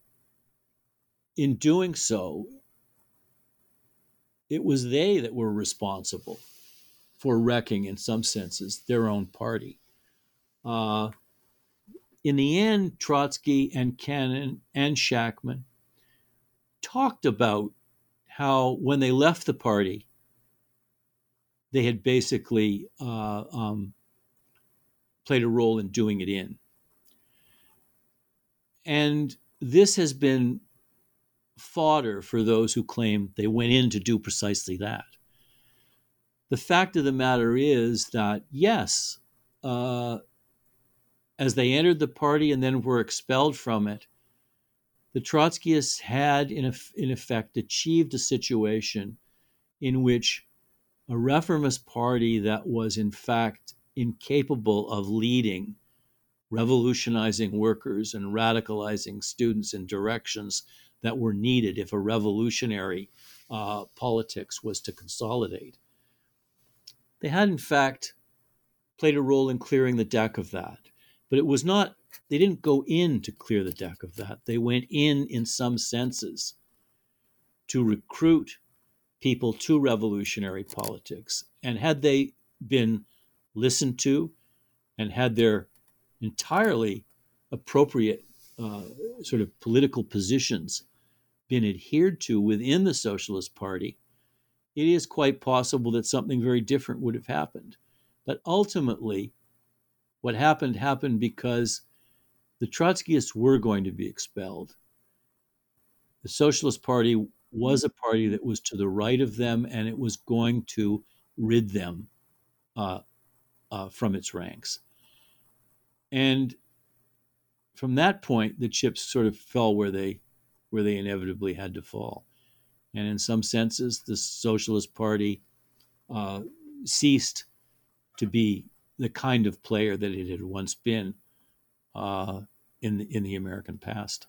in doing so, it was they that were responsible for wrecking, in some senses, their own party. Uh, in the end, Trotsky and Cannon and Shachtman talked about how, when they left the party, they had basically uh, um, played a role in doing it in. And this has been fodder for those who claim they went in to do precisely that. The fact of the matter is that, yes, uh, as they entered the party and then were expelled from it, the Trotskyists had, in, in effect, achieved a situation in which a reformist party that was, in fact, incapable of leading, revolutionizing workers and radicalizing students in directions that were needed if a revolutionary uh, politics was to consolidate. They had, in fact, played a role in clearing the deck of that. But it was not, they didn't go in to clear the deck of that. They went in, in some senses, to recruit people to revolutionary politics. And had they been listened to and had their entirely appropriate uh, sort of political positions been adhered to within the Socialist Party, it is quite possible that something very different would have happened. But ultimately, what happened happened because the Trotskyists were going to be expelled. The Socialist Party was a party that was to the right of them, and it was going to rid them uh, uh, from its ranks. And from that point, the chips sort of fell where they where they inevitably had to fall. And in some senses, the Socialist Party uh, ceased to be the kind of player that it had once been uh, in the, in the American past.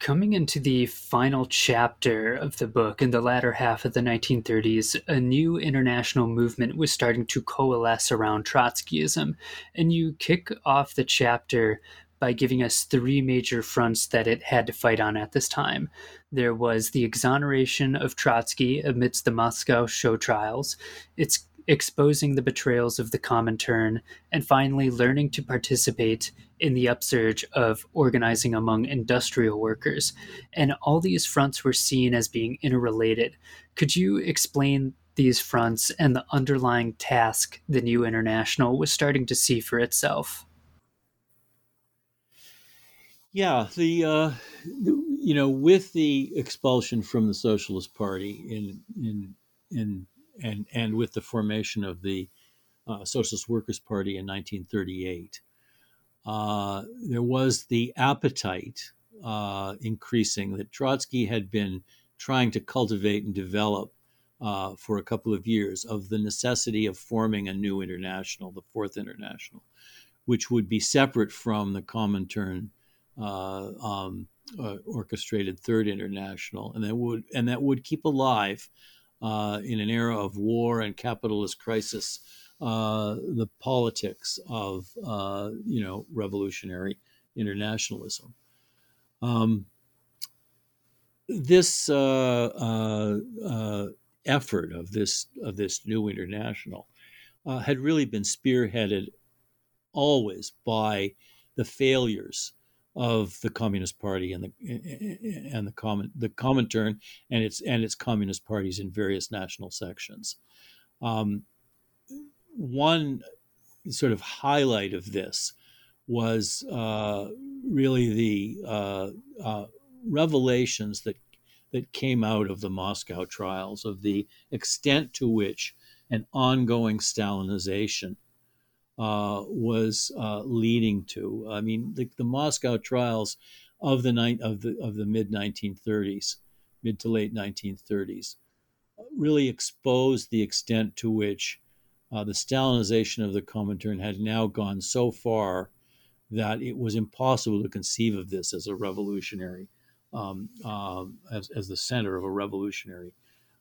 Coming into the final chapter of the book in the latter half of the 1930s, a new international movement was starting to coalesce around Trotskyism. And you kick off the chapter by giving us three major fronts that it had to fight on at this time. There was the exoneration of Trotsky amidst the Moscow show trials, its exposing the betrayals of the Comintern, and finally learning to participate in the upsurge of organizing among industrial workers. And all these fronts were seen as being interrelated. Could you explain these fronts and the underlying task the new international was starting to see for itself? Yeah, the, uh, you know with the expulsion from the Socialist Party in in in and and with the formation of the uh, Socialist Workers Party in 1938, uh, there was the appetite uh, increasing that Trotsky had been trying to cultivate and develop uh, for a couple of years of the necessity of forming a new international, the Fourth International, which would be separate from the Comintern uh, um, uh, orchestrated Third International, and that would and that would keep alive uh, in an era of war and capitalist crisis uh, the politics of uh, you know revolutionary internationalism. Um, this uh, effort of this of this new international had really been spearheaded always by the failures of the Communist Party and the and the common the Comintern and its and its communist parties in various national sections. Um, one sort of highlight of this was uh, really the uh, uh, revelations that that came out of the Moscow trials of the extent to which an ongoing Stalinization uh, was uh, leading to. I mean, the, the Moscow trials of the ni- of the of the mid 1930s, mid to late 1930s, really exposed the extent to which uh, the Stalinization of the Comintern had now gone so far that it was impossible to conceive of this as a revolutionary, um, uh, as, as the center of a revolutionary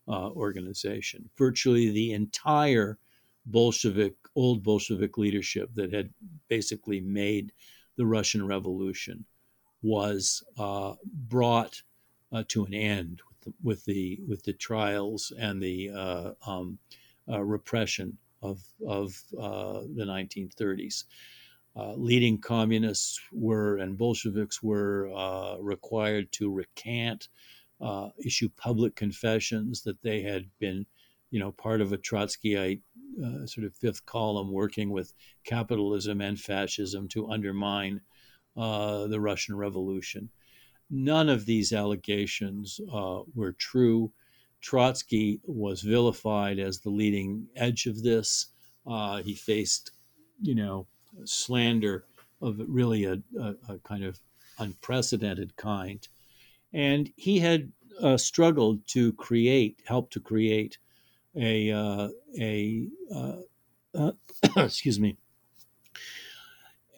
uh, organization. Virtually the entire Bolshevik, old Bolshevik leadership that had basically made the Russian Revolution was uh, brought uh, to an end with the, with the, with the trials and the uh, um, uh, repression of of uh, the 1930s. leading communists were and Bolsheviks were required to recant, issue public confessions that they had been, you know, part of a Trotskyite uh, sort of fifth column working with capitalism and fascism to undermine uh, the Russian Revolution. None of these allegations uh, were true. Trotsky was vilified as the leading edge of this. Uh, he faced, you know, slander of really a, a, a kind of unprecedented kind. And he had uh, struggled to create, help to create a uh, a uh, uh, excuse me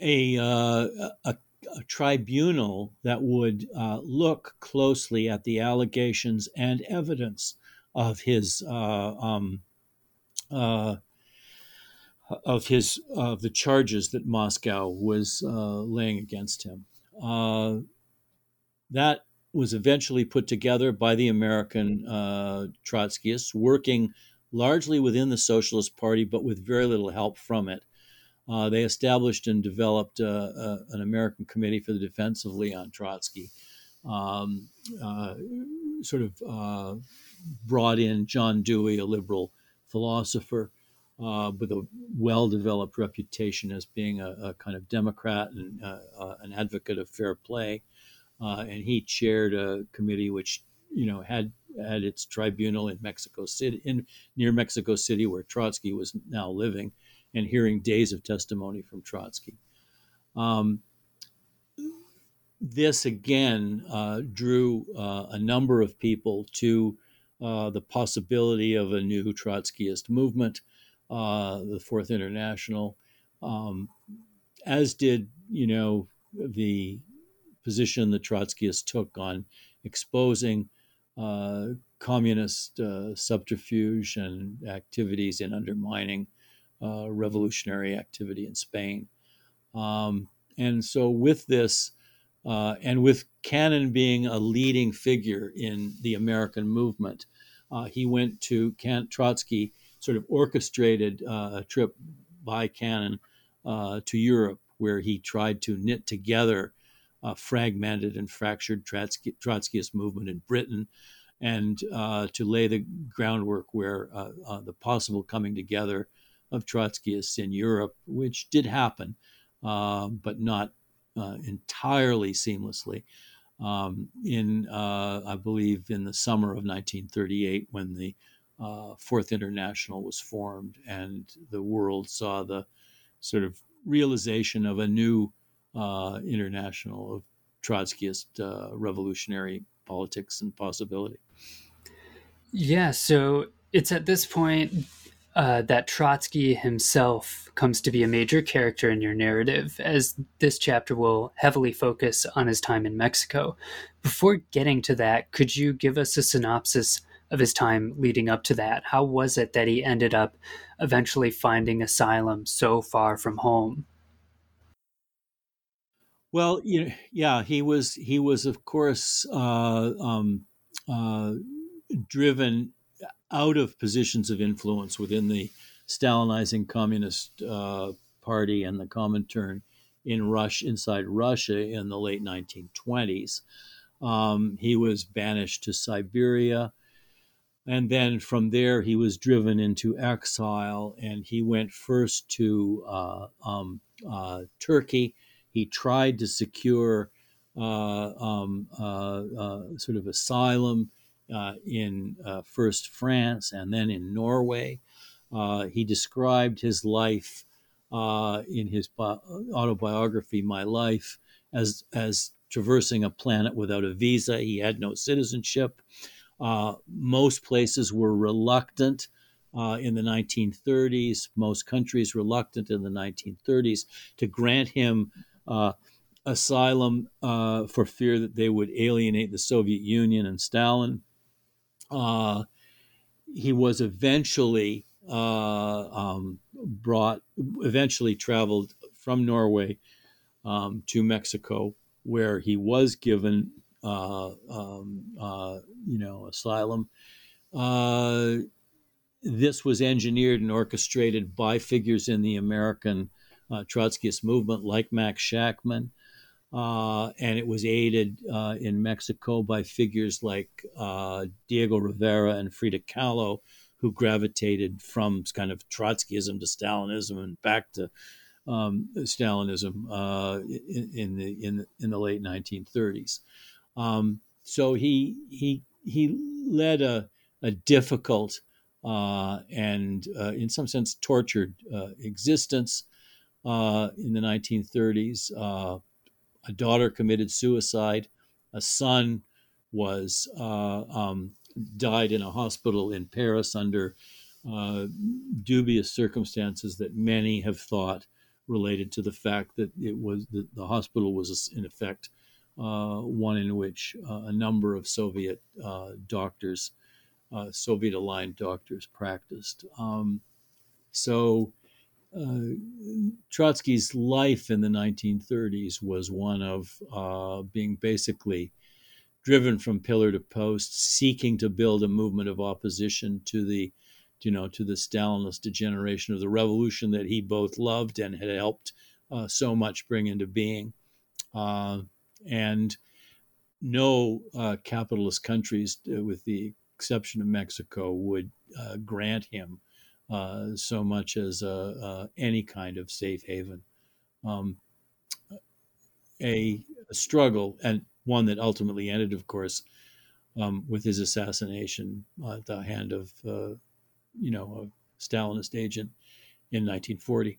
a, uh, a, a tribunal that would uh, look closely at the allegations and evidence of his um, of his of the charges that Moscow was laying against him. that was eventually put together by the American uh, Trotskyists, working largely within the Socialist Party, but with very little help from it. Uh, they established and developed uh, uh, an American Committee for the Defense of Leon Trotsky, um, uh, sort of uh, brought in John Dewey, a liberal philosopher uh, with a well-developed reputation as being a, a kind of Democrat and an advocate of fair play, uh, and he chaired a committee which you know had had its tribunal in Mexico City, in near Mexico City, where Trotsky was now living, and hearing days of testimony from Trotsky. Um, this again uh, drew uh, a number of people to uh, the possibility of a new Trotskyist movement, uh, the Fourth International, um, as did you know the position the Trotskyists took on exposing uh, communist uh, subterfuge and activities in undermining revolutionary activity in Spain. Um, and so, with this, uh, and with Cannon being a leading figure in the American movement, uh, he went to Kent Trotsky, sort of orchestrated uh, a trip by Cannon uh, to Europe, where he tried to knit together a fragmented and fractured Trotsky, Trotskyist movement in Britain, and uh, to lay the groundwork where uh, the possible coming together of Trotskyists in Europe, which did happen, but not uh, entirely seamlessly. Um, in, uh, I believe, in the summer of 1938, when the uh, Fourth International was formed and the world saw the sort of realization of a new uh, international of Trotskyist uh, revolutionary politics and possibility. Yeah, so it's at this point uh, that Trotsky himself comes to be a major character in your narrative, as this chapter will heavily focus on his time in Mexico. Before getting to that, could you give us a synopsis of his time leading up to that? How was it that he ended up eventually finding asylum so far from home? Well, you know, yeah, he was he was of course uh, um, uh, driven out of positions of influence within the Stalinizing Communist uh, Party and the Comintern in Russia, inside Russia in the late 1920s. Um, he was banished to Siberia. And then from there, he was driven into exile and he went first to uh, um, uh, Turkey. He tried to secure uh, um, uh, uh, sort of asylum in first France and then in Norway. He described his life in his bi- autobiography, My Life, as, as traversing a planet without a visa. He had no citizenship. Uh, most places were reluctant. Uh, in the 1930s, most countries reluctant in the 1930s to grant him asylum for fear that they would alienate the Soviet Union and Stalin. Uh, he was eventually uh, um, brought, eventually traveled from Norway um, to Mexico, where he was given, uh, um, uh, you know, asylum. Uh, this was engineered and orchestrated by figures in the American uh, Trotskyist movement, like Max Shachtman. Uh, and it was aided uh, in Mexico by figures like uh, Diego Rivera and Frida Kahlo, who gravitated from kind of Trotskyism to Stalinism and back to um, Stalinism uh, in, in, the in, in the late 1930s. Um, so he he he led a, a difficult uh, and uh, in some sense tortured existence in the 1930s a daughter committed suicide, a son was uh, um, died in a hospital in Paris under uh, dubious circumstances that many have thought related to the fact that it was the, the hospital was in effect uh, one in which uh, a number of Soviet uh, doctors, uh, Soviet aligned doctors, practiced. Um, so uh, Trotsky's life in the 1930s was one of uh, being basically driven from pillar to post, seeking to build a movement of opposition to the, you know, to the Stalinist degeneration of the revolution that he both loved and had helped uh, so much bring into being. Uh, and no uh, capitalist countries, uh, with the exception of Mexico, would uh, grant him uh, so much as any kind of safe haven. Um, a, a, struggle, and one that ultimately ended, of course, um, with his assassination at the hand of, you know, a Stalinist agent in 1940.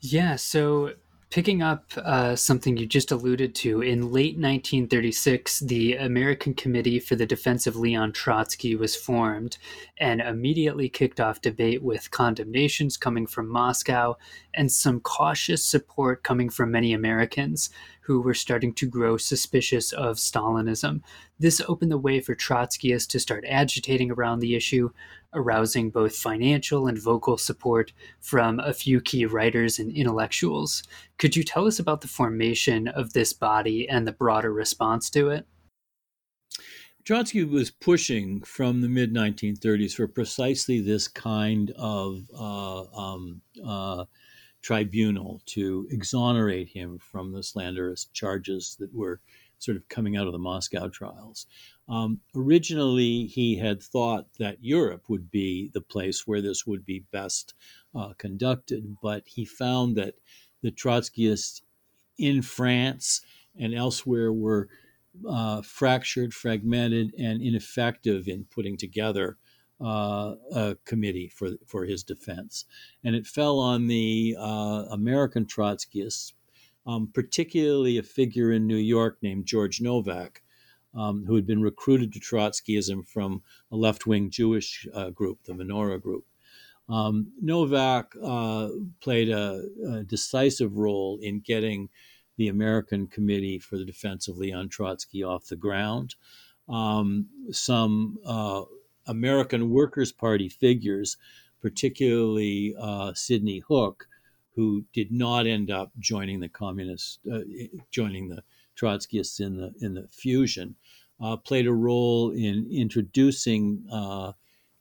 Yeah, so Picking up uh, something you just alluded to, in late 1936, the American Committee for the Defense of Leon Trotsky was formed and immediately kicked off debate with condemnations coming from Moscow and some cautious support coming from many Americans who were starting to grow suspicious of Stalinism. This opened the way for Trotskyists to start agitating around the issue, arousing both financial and vocal support from a few key writers and intellectuals. Could you tell us about the formation of this body and the broader response to it? Trotsky was pushing from the mid 1930s for precisely this kind of uh, um, uh, tribunal to exonerate him from the slanderous charges that were sort of coming out of the Moscow trials. Um, originally, he had thought that Europe would be the place where this would be best uh, conducted, but he found that the Trotskyists in France and elsewhere were uh, fractured, fragmented, and ineffective in putting together uh, a committee for for his defense, and it fell on the uh, American Trotskyists, um, particularly a figure in New York named George Novack, um, who had been recruited to Trotskyism from a left wing Jewish uh, group, the Menorah Group. Um, Novack uh, played a, a, decisive role in getting the American Committee for the Defense of Leon Trotsky off the ground. Um, some uh, American Workers' Party figures, particularly uh, Sidney Hook, who did not end up joining the communists, uh, joining the Trotskyists in the in the fusion, uh, played a role in introducing uh,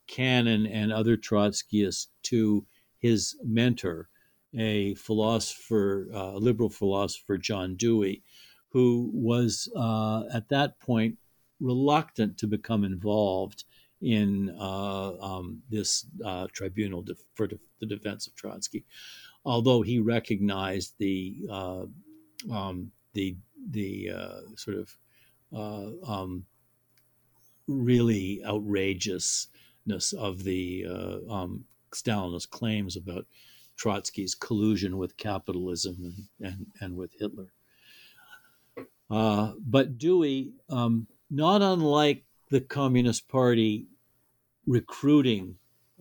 Cannon and other Trotskyists to his mentor, a philosopher, uh, liberal philosopher, John Dewey, who was uh, at that point reluctant to become involved in uh, um, this uh, tribunal for the defense of Trotsky, although he recognized the um, the the uh, sort of uh, um, really outrageousness of the uh, um, Stalinist claims about Trotsky's collusion with capitalism and, and, and with Hitler. Uh, but Dewey, um, not unlike the Communist Party recruiting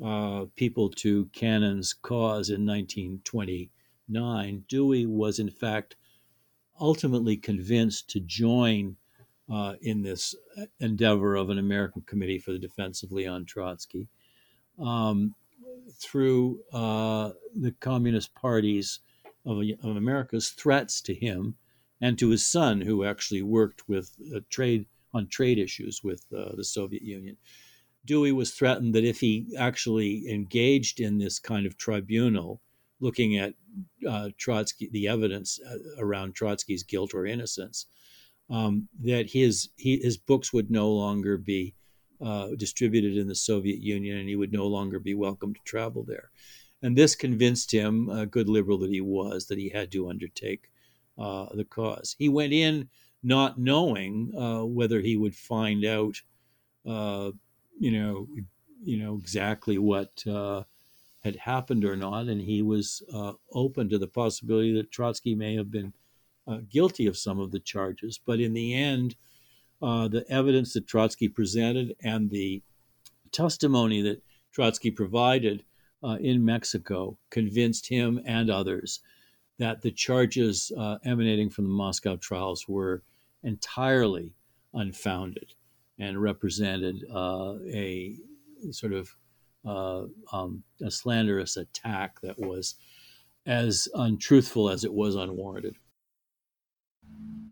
uh, people to Cannon's cause in 1929, Dewey was in fact ultimately convinced to join uh, in this endeavor of an American Committee for the Defense of Leon Trotsky um, through uh, the Communist parties of, of, America's threats to him and to his son, who actually worked with uh, trade on trade issues with uh, the Soviet Union. Dewey was threatened that if he actually engaged in this kind of tribunal, looking at uh, Trotsky, the evidence uh, around Trotsky's guilt or innocence, um, that his he, his books would no longer be uh, distributed in the Soviet Union, and he would no longer be welcome to travel there. And this convinced him, a good liberal that he was, that he had to undertake uh, the cause. He went in not knowing uh, whether he would find out, uh, you know, you know exactly what had happened or not, and he was uh, open to the possibility that Trotsky may have been uh, guilty of some of the charges. But in the end, uh, the evidence that Trotsky presented and the testimony that Trotsky provided uh, in Mexico convinced him and others that the charges uh, emanating from the Moscow trials were entirely unfounded and represented uh, a sort of uh, um, a slanderous attack that was as untruthful as it was unwarranted.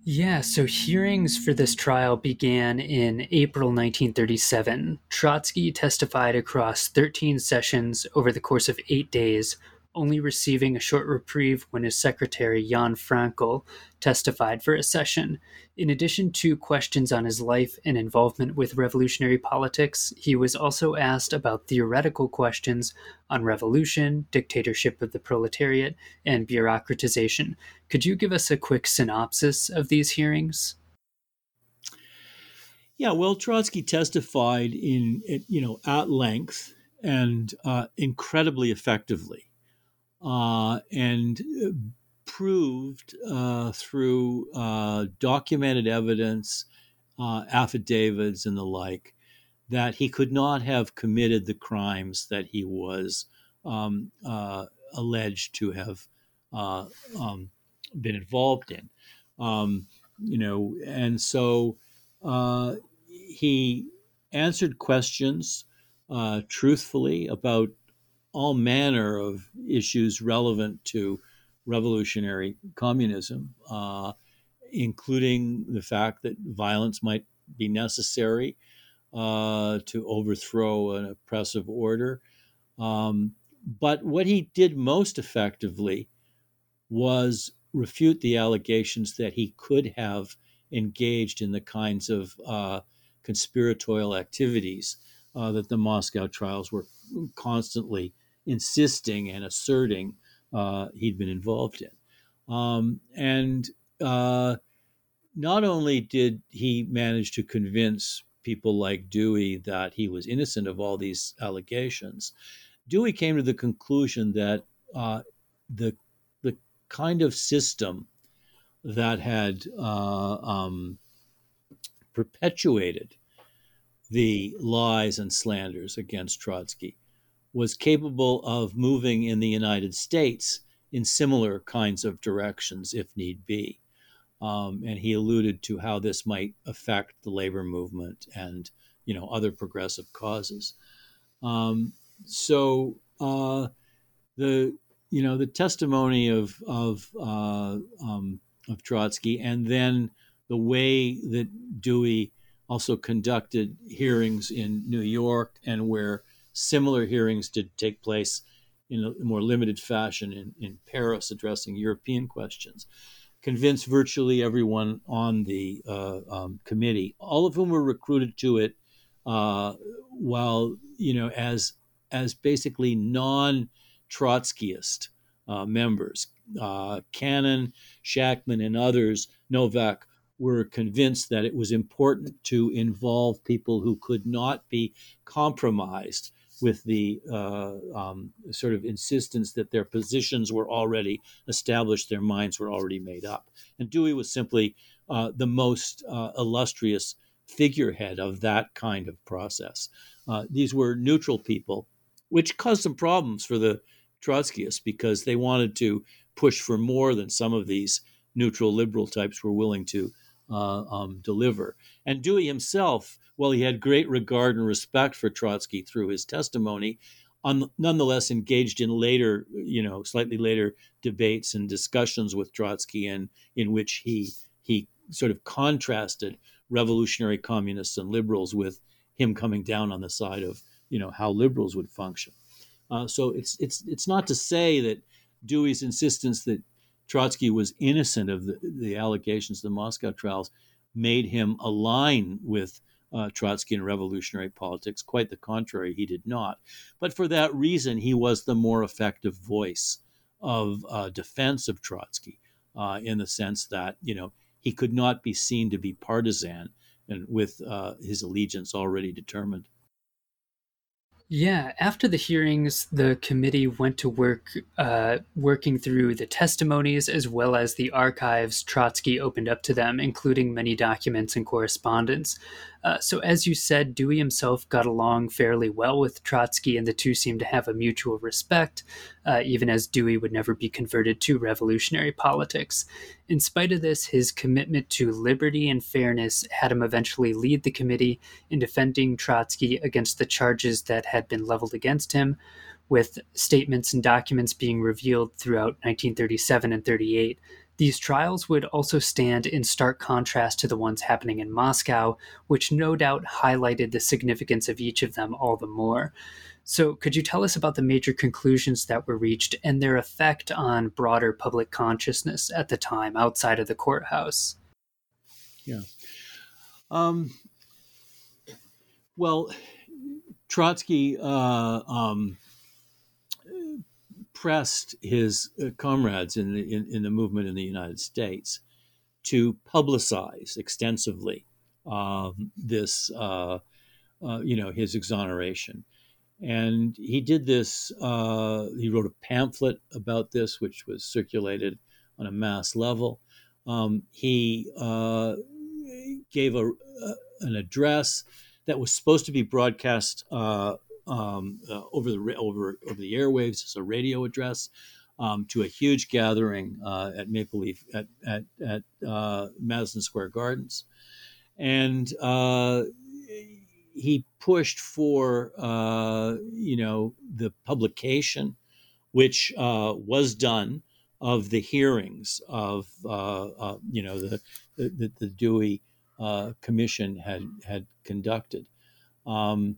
Yeah, so hearings for this trial began in April 1937. Trotsky testified across 13 sessions over the course of eight days, only receiving a short reprieve when his secretary Jan Frankel, testified for a session. In addition to questions on his life and involvement with revolutionary politics, he was also asked about theoretical questions on revolution, dictatorship of the proletariat, and bureaucratization. Could you give us a quick synopsis of these hearings? Yeah, well, Trotsky testified in, you know, at length and uh, incredibly effectively, uh, and uh, proved uh, through uh, documented evidence, uh, affidavits, and the like, that he could not have committed the crimes that he was um, alleged to have um, been involved in. Um, you know, and so uh, he answered questions uh, truthfully about all manner of issues relevant to revolutionary communism, uh, including the fact that violence might be necessary uh, to overthrow an oppressive order. Um, but what he did most effectively was refute the allegations that he could have engaged in the kinds of uh, conspiratorial activities uh, that the Moscow trials were constantly insisting and asserting uh, he'd been involved in. Um, and uh, not only did he manage to convince people like Dewey that he was innocent of all these allegations, Dewey came to the conclusion that uh, the the kind of system that had uh, um, perpetuated the lies and slanders against Trotsky was capable of moving in the United States in similar kinds of directions if need be. Um, and he alluded to how this might affect the labor movement and you know other progressive causes. Um, so uh, the you know the testimony of of uh, um, of Trotsky, and then the way that Dewey also conducted hearings in New York and where similar hearings did take place in a more limited fashion in, in Paris addressing European questions, convinced virtually everyone on the uh, um, committee, all of whom were recruited to it uh, while, you know, as, as basically non Trotskyist uh, members. Uh, Cannon, Shachtman, and others, Novack, were convinced that it was important to involve people who could not be compromised with the uh, um, sort of insistence that their positions were already established, their minds were already made up. And Dewey was simply uh, the most uh, illustrious figurehead of that kind of process. Uh, these were neutral people, which caused some problems for the Trotskyists because they wanted to push for more than some of these neutral liberal types were willing to uh, um, deliver. And Dewey himself, while he had great regard and respect for Trotsky through his testimony, nonetheless engaged in later, you know, slightly later debates and discussions with Trotsky, and in which he he sort of contrasted revolutionary communists and liberals with him coming down on the side of you know how liberals would function. Uh, so it's it's it's not to say that Dewey's insistence that Trotsky was innocent of the, the allegations of the Moscow trials made him align with uh, Trotsky and revolutionary politics. Quite the contrary, he did not. But for that reason, he was the more effective voice of uh, defense of Trotsky, uh, in the sense that you know he could not be seen to be partisan and with uh, his allegiance already determined. Yeah, after the hearings, the committee went to work uh, working through the testimonies as well as the archives Trotsky opened up to them, including many documents and correspondence. Uh, so, as you said, Dewey himself got along fairly well with Trotsky, and the two seemed to have a mutual respect, uh, even as Dewey would never be converted to revolutionary politics. In spite of this, his commitment to liberty and fairness had him eventually lead the committee in defending Trotsky against the charges that had been leveled against him, with statements and documents being revealed throughout 1937 and 38 these trials would also stand in stark contrast to the ones happening in Moscow, which no doubt highlighted the significance of each of them all the more. So, could you tell us about the major conclusions that were reached and their effect on broader public consciousness at the time outside of the courthouse? Yeah. Um, well, Trotsky uh, um, pressed his uh, comrades in the, in, in, the movement in the United States to publicize extensively um, this, uh, uh, you know, his exoneration. And he did this, uh, he wrote a pamphlet about this, which was circulated on a mass level. Um, he uh, gave a, an address that was supposed to be broadcast uh, um, uh, over the over over the airwaves as a radio address um, to a huge gathering uh, at Maple Leaf at at, at uh, Madison Square Gardens, and uh, he pushed for uh, you know the publication, which was done of the hearings of you know the the, the Dewey uh, commission had had conducted. Um,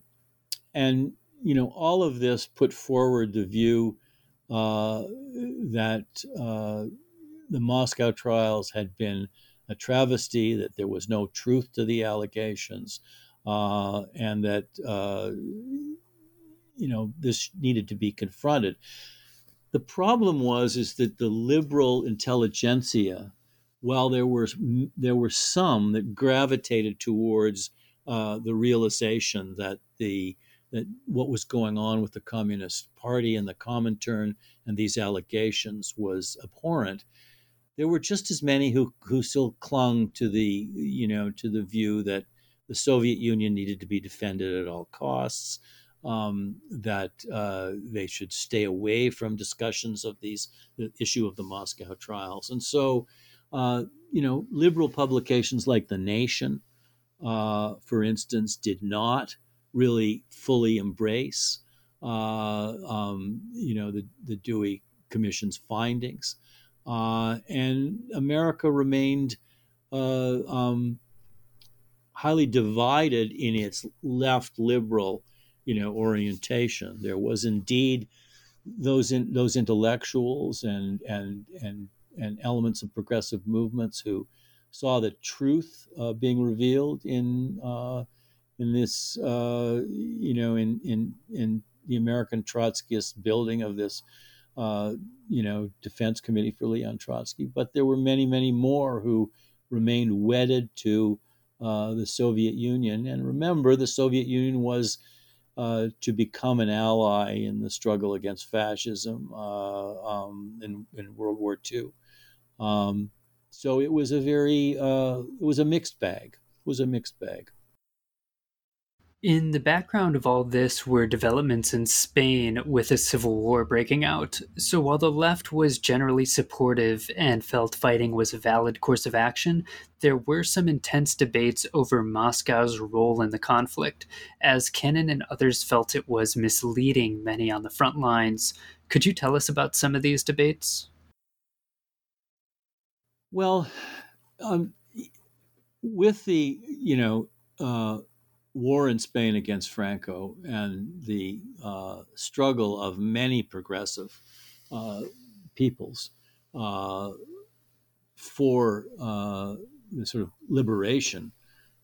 and you know, all of this put forward the view uh, that uh, the Moscow trials had been a travesty, that there was no truth to the allegations, uh, and that uh, you know this needed to be confronted. The problem was is that the liberal intelligentsia while there were there were some that gravitated towards uh, the realization that the that what was going on with the Communist Party and the Comintern and these allegations was abhorrent. There were just as many who who still clung to the you know to the view that the Soviet Union needed to be defended at all costs. Um, that uh, they should stay away from discussions of these the issue of the Moscow trials, and so uh, you know, liberal publications like The Nation, uh, for instance, did not really fully embrace, uh, um, you know, the, the Dewey Commission's findings. Uh, and America remained uh, um, highly divided in its left liberal, you know, orientation. There was indeed those in, those intellectuals and and and and elements of progressive movements who saw the truth uh, being revealed in uh, in this uh, you know in in in the American Trotskyist building of this uh, you know defense committee for Leon Trotsky, but there were many many more who remained wedded to uh, the Soviet Union. And remember, the Soviet Union was uh, to become an ally in the struggle against fascism uh, um, in, in, World War II. Um, so it was a very uh, it was a mixed bag. It was a mixed bag. In the background of all this were developments in Spain with a civil war breaking out. So while the left was generally supportive and felt fighting was a valid course of action, there were some intense debates over Moscow's role in the conflict, as Cannon and others felt it was misleading many on the front lines. Could you tell us about some of these debates? Well, um, with the you know uh, war in Spain against Franco and the uh, struggle of many progressive uh, peoples uh, for uh, the sort of liberation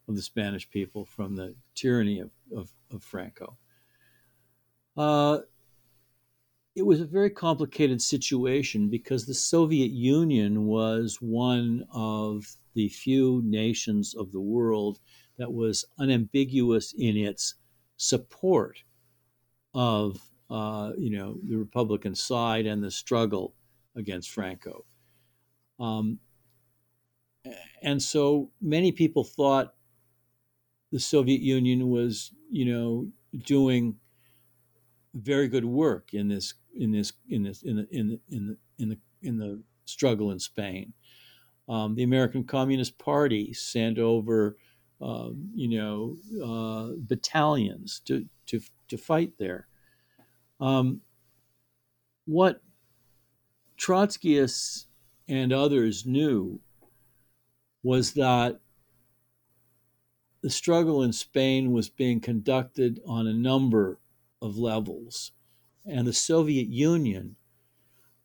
of the Spanish people from the tyranny of, of, of Franco. Uh, it was a very complicated situation because the Soviet Union was one of the few nations of the world that was unambiguous in its support of uh, you know the Republican side and the struggle against Franco. Um, and so many people thought the Soviet Union was you know doing very good work in this in this in this in the in the in the in the, in the struggle in Spain. Um, the American Communist Party sent over, uh, you know, uh, battalions to to to fight there. Um, what Trotskyists and others knew was that the struggle in Spain was being conducted on a number of levels. And the Soviet Union's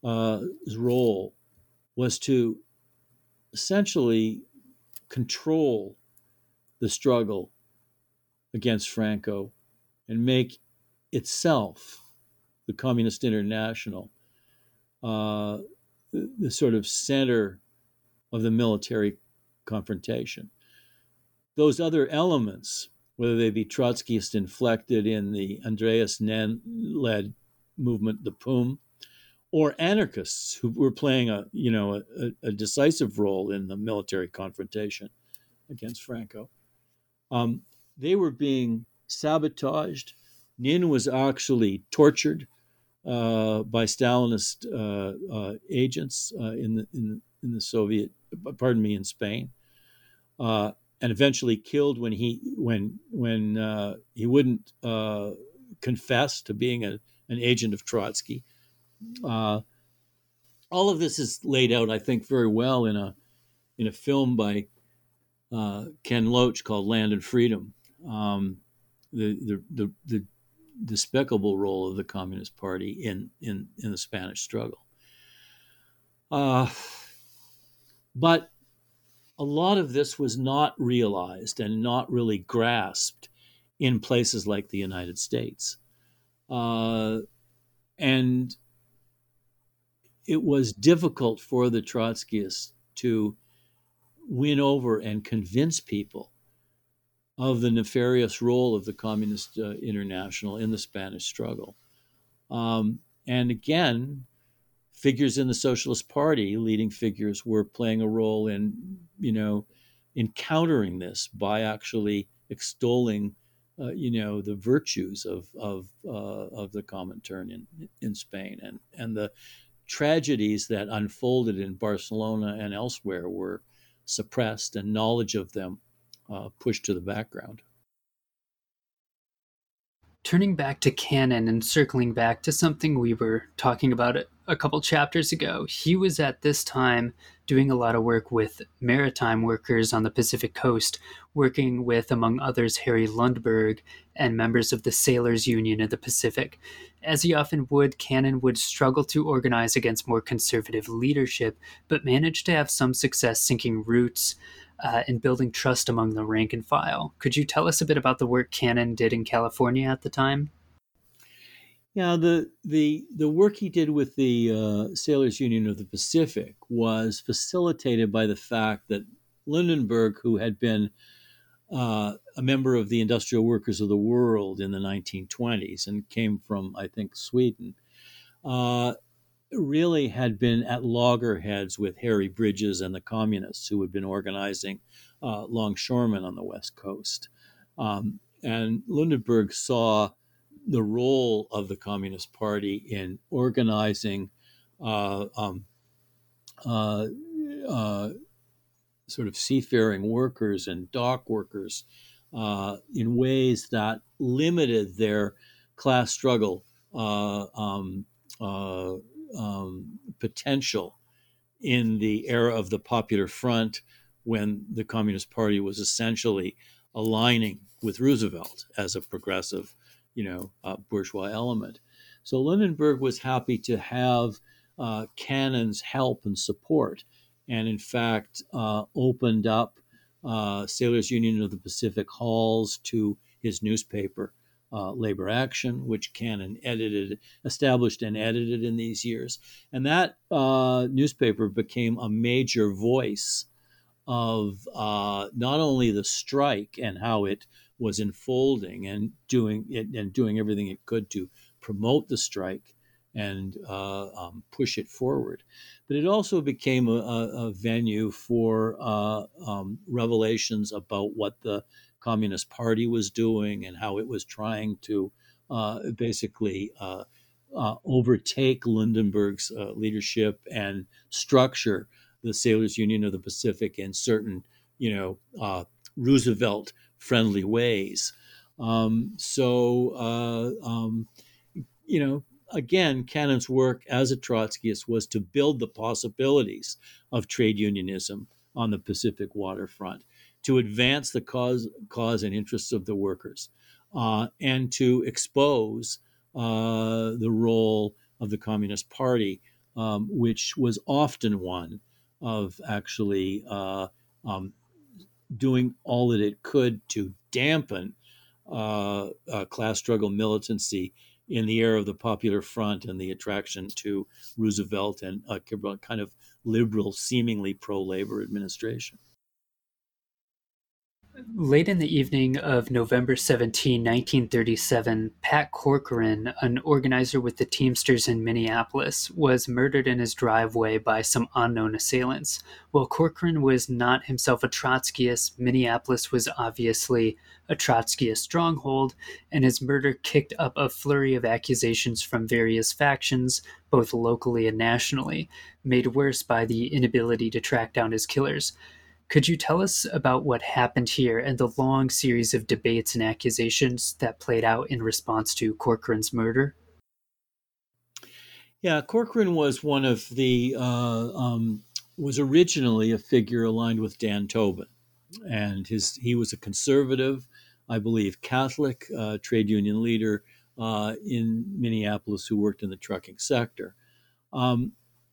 uh, role was to essentially control the struggle against Franco and make itself, the Communist International, uh, the, the sort of center of the military confrontation. Those other elements, whether they be Trotskyist inflected in the Andreas Nin led movement, the POUM, or anarchists who were playing a you know a, a decisive role in the military confrontation against Franco. Um, they were being sabotaged. Nin was actually tortured uh, by Stalinist uh, uh, agents uh, in the in, in, the Soviet, pardon me, in Spain, uh, and eventually killed when he when when he wouldn't confess to being a, an agent of Trotsky. all of this is laid out, I think, very well in a in a film by Ken Loach called Land and Freedom. Um, the, the, the, the despicable role of the Communist Party in, in, in the Spanish struggle. Uh, but a lot of this was not realized and not really grasped in places like the United States. Uh, and it was difficult for the Trotskyists to win over and convince people of the nefarious role of the Communist uh, International in the Spanish struggle. Um, and again, figures in the Socialist Party, leading figures, were playing a role in, you know, in countering this by actually extolling, uh, you know, the virtues of of uh, of the Comintern in in Spain and and the tragedies that unfolded in Barcelona and elsewhere were suppressed, and knowledge of them uh, pushed to the background. Turning back to Cannon and circling back to something we were talking about a couple chapters ago, he was at this time doing a lot of work with maritime workers on the Pacific coast, working with, among others, Harry Lundeberg and members of the Sailors Union of the Pacific. As he often would, Cannon would struggle to organize against more conservative leadership, but managed to have some success sinking roots uh, in building trust among the rank and file. Could you tell us a bit about the work Cannon did in California at the time? Yeah, the the the work he did with the uh, Sailors Union of the Pacific was facilitated by the fact that Lundeberg, who had been uh, a member of the Industrial Workers of the World in the 1920s and came from, I think, Sweden, uh, really had been at loggerheads with Harry Bridges and the communists who had been organizing uh, longshoremen on the West Coast. Um, and Lundeberg saw the role of the Communist Party in organizing uh, um, uh, uh sort of seafaring workers and dock workers uh, in ways that limited their class struggle uh, um, um, potential in the era of the Popular Front when the Communist Party was essentially aligning with Roosevelt as a progressive, you know, uh, bourgeois element. So Lundeberg was happy to have uh, Cannon's help and support, and in fact uh, opened up uh, Sailors Union of the Pacific halls to his newspaper uh, labor action, which Cannon edited, established, and edited in these years. And that uh, newspaper became a major voice of uh, not only the strike and how it was unfolding and doing it and doing everything it could to promote the strike and uh, um, push it forward, but it also became a, a venue for uh, um, revelations about what the Communist Party was doing and how it was trying to uh, basically uh, uh, overtake Lundeberg's uh, leadership and structure the Sailors Union of the Pacific and certain, you know, Roosevelt friendly ways. Um, so, uh, um, you know, again, Cannon's work as a Trotskyist was to build the possibilities of trade unionism on the Pacific waterfront to advance the cause, cause and interests of the workers, uh, and to expose uh, the role of the Communist Party, um, which was often one of actually uh, um, doing all that it could to dampen uh, uh, class struggle militancy in the era of the Popular Front and the attraction to Roosevelt and a kind of liberal, seemingly pro labor administration. Late in the evening of November 17, 1937, Pat Corcoran, an organizer with the Teamsters in Minneapolis, was murdered in his driveway by some unknown assailants. While Corcoran was not himself a Trotskyist, Minneapolis was obviously a Trotskyist stronghold, and his murder kicked up a flurry of accusations from various factions, both locally and nationally, made worse by the inability to track down his killers. Could you tell us about what happened here and the long series of debates and accusations that played out in response to Corcoran's murder? Yeah, Corcoran was one of the uh, um, was originally a figure aligned with Dan Tobin, and his he was a conservative, I believe, Catholic uh, trade union leader uh, in Minneapolis who worked in the trucking sector. Um,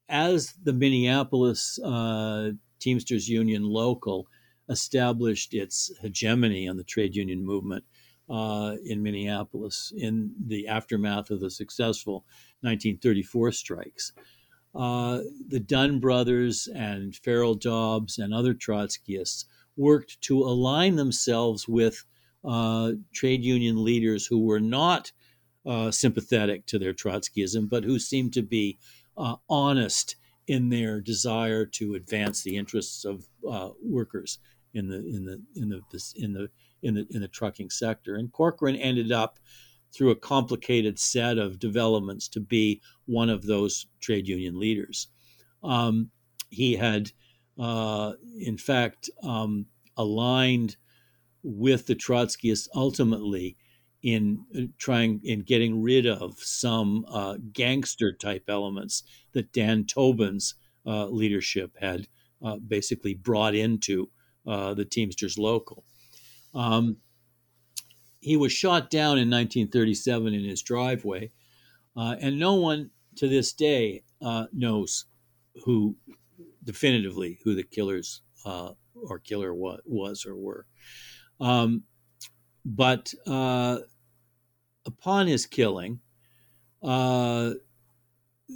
as the Minneapolis uh, Teamsters Union local established its hegemony on the trade union movement uh, in Minneapolis in the aftermath of the successful 1934 strikes. Uh, the Dunne brothers and Farrell Dobbs and other Trotskyists worked to align themselves with uh, trade union leaders who were not uh, sympathetic to their Trotskyism, but who seemed to be uh, honest in their desire to advance the interests of uh, workers in the in the in the in the in the in the trucking sector. And Corcoran ended up through a complicated set of developments to be one of those trade union leaders. Um, he had, uh, in fact, um, aligned with the Trotskyists ultimately in uh, trying in getting rid of some uh, gangster type elements that Dan Tobin's uh, leadership had uh, basically brought into uh, the Teamsters local. Um, he was shot down in 1937 in his driveway, uh, and no one to this day knows who definitively who the killers or killer was, was or were. Um, but upon his killing, uh,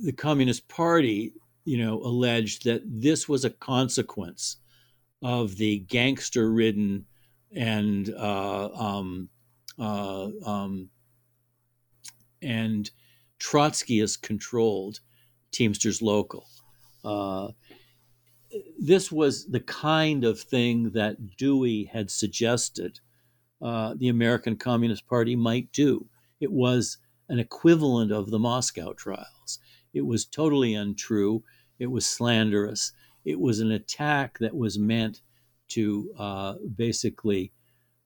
the Communist Party, you know, alleged that this was a consequence of the gangster-ridden and uh, um, uh, um, and Trotskyist controlled Teamsters Local. Uh, this was the kind of thing that Dewey had suggested uh, the American Communist Party might do. It was an equivalent of the Moscow trials. It was totally untrue. It was slanderous. It was an attack that was meant to uh, basically,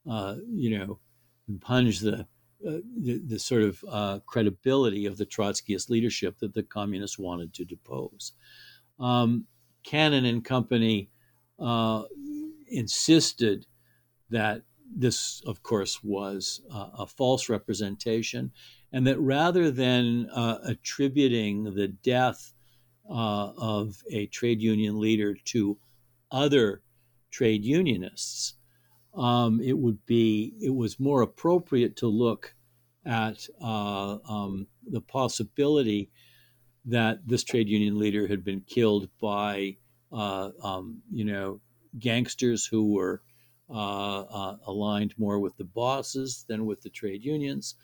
uh, you know, impinge the, uh, the, the sort of uh, credibility of the Trotskyist leadership that the communists wanted to depose. Um, Cannon and Company uh, insisted that this, of course, was uh, a false representation, and that rather than uh, attributing the death uh, of a trade union leader to other trade unionists, um, it would be it was more appropriate to look at uh, um, the possibility that this trade union leader had been killed by uh, um, you know gangsters who were aligned more with the bosses than with the trade unions.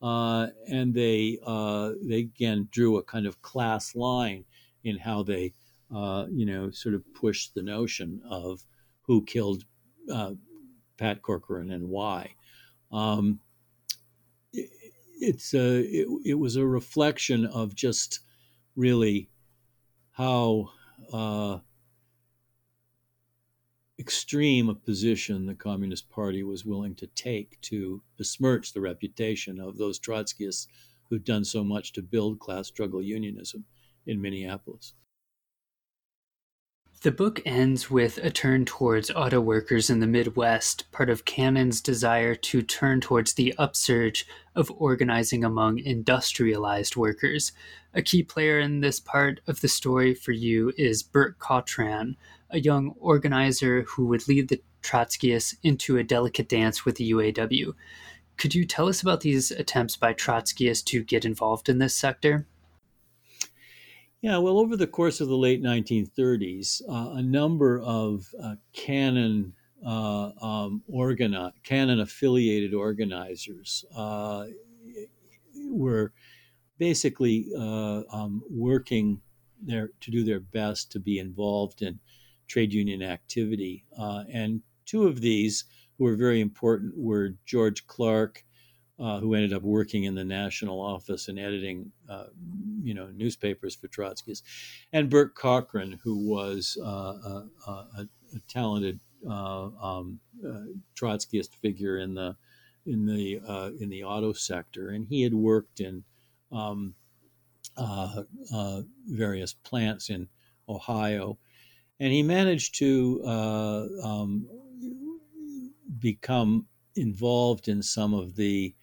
Uh, and they they again drew a kind of class line in how they you know sort of pushed the notion of who killed Pat Corcoran and why. Um, it, it's a it, it, was a reflection of just really how uh, extreme a position the Communist Party was willing to take to besmirch the reputation of those Trotskyists who'd done so much to build class struggle unionism in Minneapolis. The book ends with a turn towards auto workers in the Midwest, part of Cannon's desire to turn towards the upsurge of organizing among industrialized workers. A key player in this part of the story for you is Bert Cochran, a young organizer who would lead the Trotskyists into a delicate dance with the UAW. Could you tell us about these attempts by Trotskyists to get involved in this sector? Yeah, well, over the course of the late 1930s, uh, a number of uh, Cannon uh, um, organi- Cannon affiliated organizers uh, were basically uh, um, working there to do their best to be involved in trade union activity. Uh, and two of these who were very important were George Clark uh, who ended up working in the national office and editing, uh, you know, newspapers for Trotskyists, and Bert Cochran, who was uh, a, a, a, talented uh, um, uh, Trotskyist figure in the in the uh, in the auto sector, and he had worked in um, various plants in Ohio, and he managed to um, become involved in some of the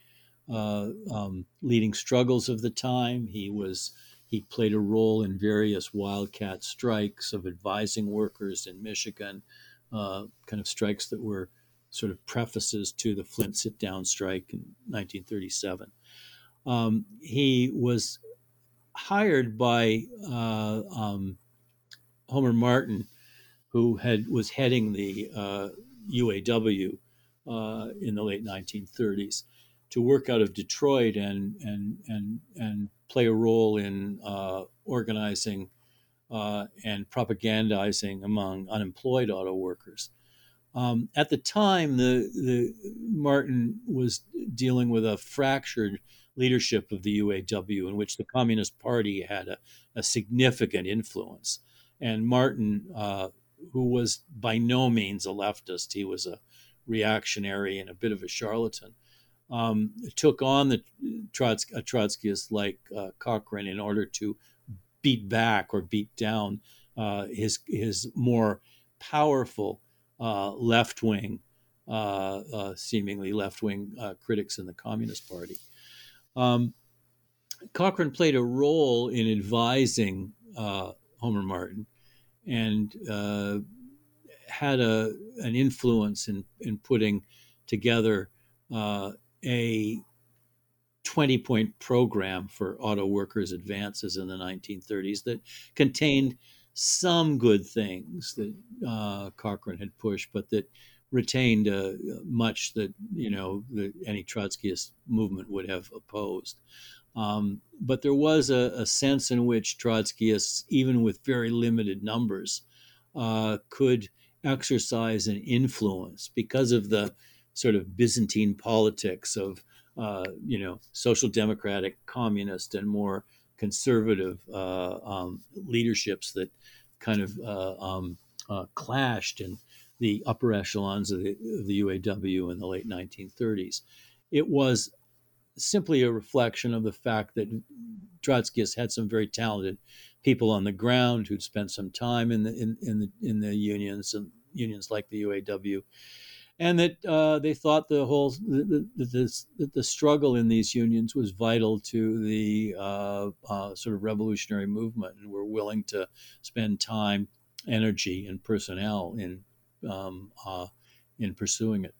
uh, um, leading struggles of the time. He was he played a role in various wildcat strikes of advising workers in Michigan, uh, kind of strikes that were sort of prefaces to the Flint sit down strike in 1937. Um, he was hired by uh, um, Homer Martin, who had was heading the UAW uh, uh, in the late 1930s to work out of Detroit and and and and play a role in uh, organizing uh, and propagandizing among unemployed auto workers. Um, at the time, the the Martin was dealing with a fractured leadership of the UAW, in which the Communist Party had a, a significant influence, and Martin, uh, who was by no means a leftist, he was a reactionary and a bit of a charlatan um, took on the Trots- uh, Trotskyists like uh, Cochran in order to beat back or beat down uh, his his more powerful uh, left wing, uh, uh, seemingly left wing critics in the Communist Party. Um, Cochran played a role in advising Homer Martin and had a an influence in in putting together uh, a 20 point program for auto workers' advances in the 1930s that contained some good things that uh, Cochran had pushed, but that retained uh, much that you know the, any Trotskyist movement would have opposed. Um, but there was a, a, sense in which Trotskyists, even with very limited numbers, uh, could exercise an influence because of the sort of Byzantine politics of uh, you know social democratic, communist, and more conservative uh, um, leaderships that kind of uh, um, uh, clashed in the upper echelons of the, of the UAW in the late 1930s. It was simply a reflection of the fact that Trotskyists had some very talented people on the ground who'd spent some time in the in, in the in the unions and unions like the UAW and that uh, they thought the whole the, the, the, the, struggle in these unions was vital to the uh, uh, sort of revolutionary movement, and were willing to spend time, energy, and personnel in um, uh, in pursuing it.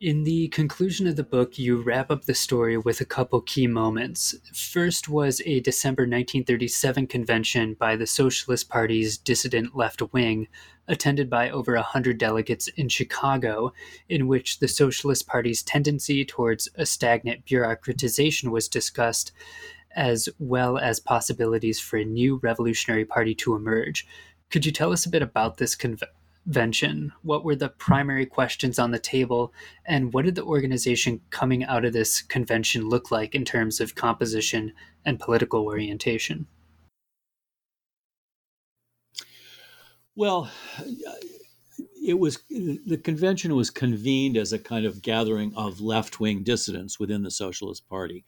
In the conclusion of the book, you wrap up the story with a couple key moments. First was a December 1937 convention by the Socialist Party's dissident left wing, attended by over 100 delegates in Chicago, in which the Socialist Party's tendency towards a stagnant bureaucratization was discussed, as well as possibilities for a new revolutionary party to emerge. Could you tell us a bit about this convention? Convention? What were the primary questions on the table? And what did the organization coming out of this convention look like in terms of composition and political orientation? Well, it was the convention was convened as a kind of gathering of left-wing dissidents within the Socialist Party,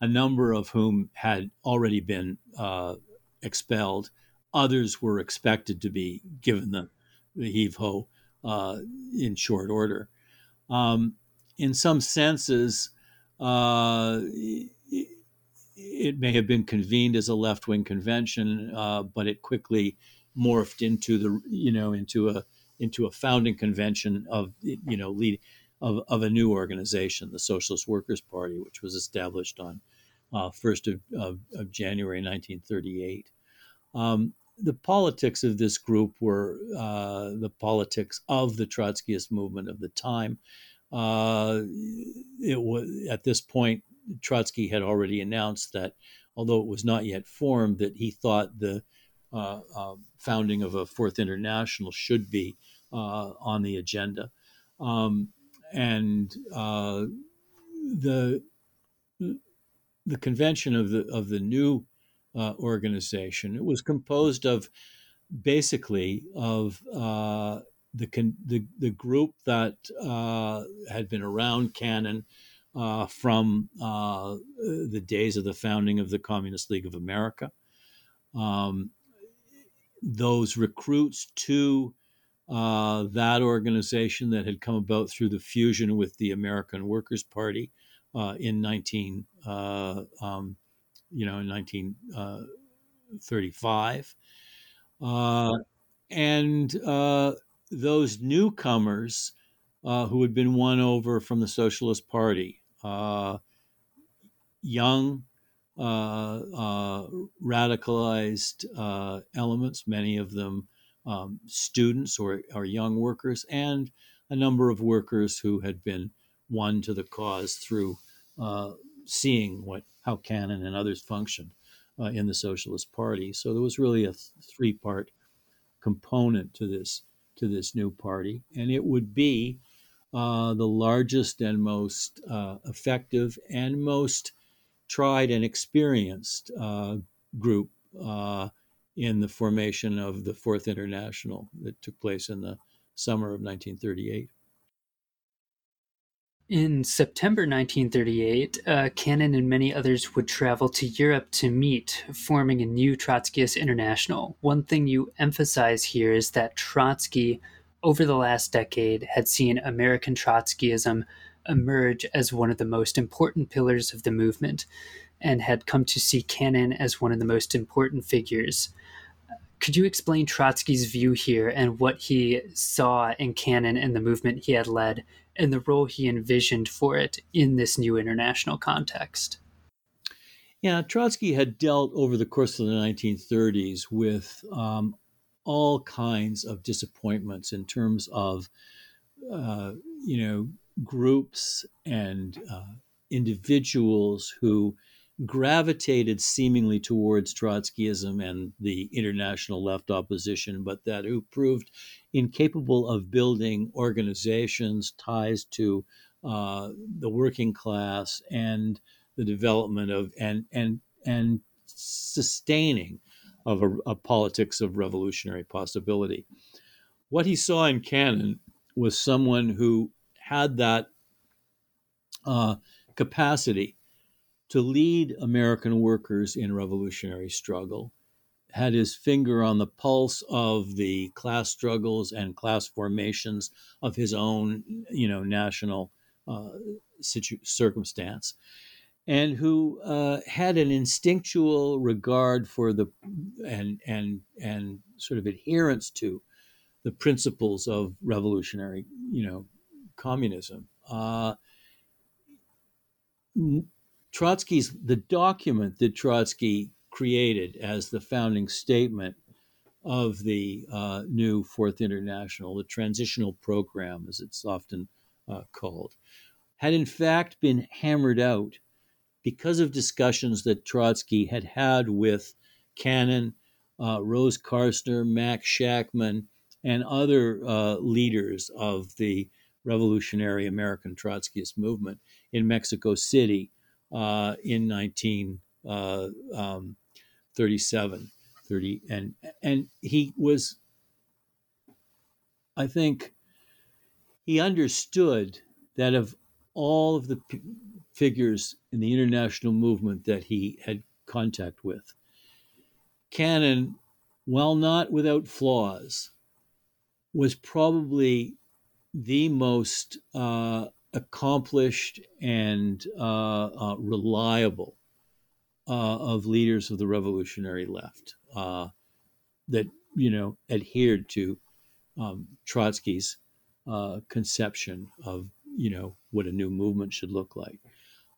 a number of whom had already been uh, expelled, others were expected to be given the, the heave ho uh, in short order. Um, in some senses, uh, it may have been convened as a left wing convention, uh, but it quickly morphed into the you know into a into a founding convention of you know lead of, of a new organization, the Socialist Workers Party, which was established on uh, 1st of, of, of, January 1938. Um, the politics of this group were uh, the politics of the Trotskyist movement of the time. Uh, it was at this point Trotsky had already announced that, although it was not yet formed, that he thought the uh, uh, founding of a Fourth International should be uh, on the agenda, um, and uh, the the convention of the of the new uh, organization it was composed of basically of uh, the, con- the the group that had been around Cannon uh, from uh, the days of the founding of the Communist League of America. Um, those recruits to uh, that organization that had come about through the fusion with the American Workers Party uh, in 19, uh, um, you know, in 1935. Uh, and those newcomers who had been won over from the Socialist Party uh, young, uh, uh, radicalized uh, elements, many of them um, students or, or young workers, and a number of workers who had been won to the cause through uh, seeing what how Cannon and others functioned uh, in the Socialist Party. So there was really a th- three part component to this to this new party, and it would be uh, the largest and most uh, effective and most tried and experienced uh, group uh, in the formation of the Fourth International that took place in the summer of 1938. In September 1938, uh, Cannon and many others would travel to Europe to meet, forming a new Trotskyist International. One thing you emphasize here is that Trotsky over the last decade had seen American Trotskyism emerge as one of the most important pillars of the movement and had come to see Cannon as one of the most important figures. Could you explain Trotsky's view here and what he saw in Cannon and the movement he had led and the role he envisioned for it in this new international context? Yeah, Trotsky had dealt over the course of the 1930s with um, all kinds of disappointments in terms of, uh, you know, groups and uh, individuals who gravitated seemingly towards Trotskyism and the international left opposition, but that who proved incapable of building organizations, ties to uh, the working class, and the development of and and and sustaining of a, a politics of revolutionary possibility. What he saw in Cannon was someone who had that uh, capacity to lead American workers in revolutionary struggle, had his finger on the pulse of the class struggles and class formations of his own, you know, national uh, situ- circumstance, and who uh, had an instinctual regard for the and and and sort of adherence to the principles of revolutionary, you know, communism. Uh, Trotsky's the document that Trotsky created as the founding statement of the uh, new Fourth International, the transitional program, as it's often uh, called, had in fact been hammered out because of discussions that Trotsky had had with Cannon, uh, Rose Karsner, Max Shachtman, and other uh, leaders of the revolutionary American Trotskyist movement in Mexico City uh, in 1937, uh, um, 30, and and he was, I think, he understood that of all of the figures in the international movement that he had contact with. Cannon while not without flaws, was probably the most uh, accomplished and uh, uh, reliable uh, of leaders of the revolutionary left uh, that you know adhered to um, Trotsky's uh, conception of you know what a new movement should look like.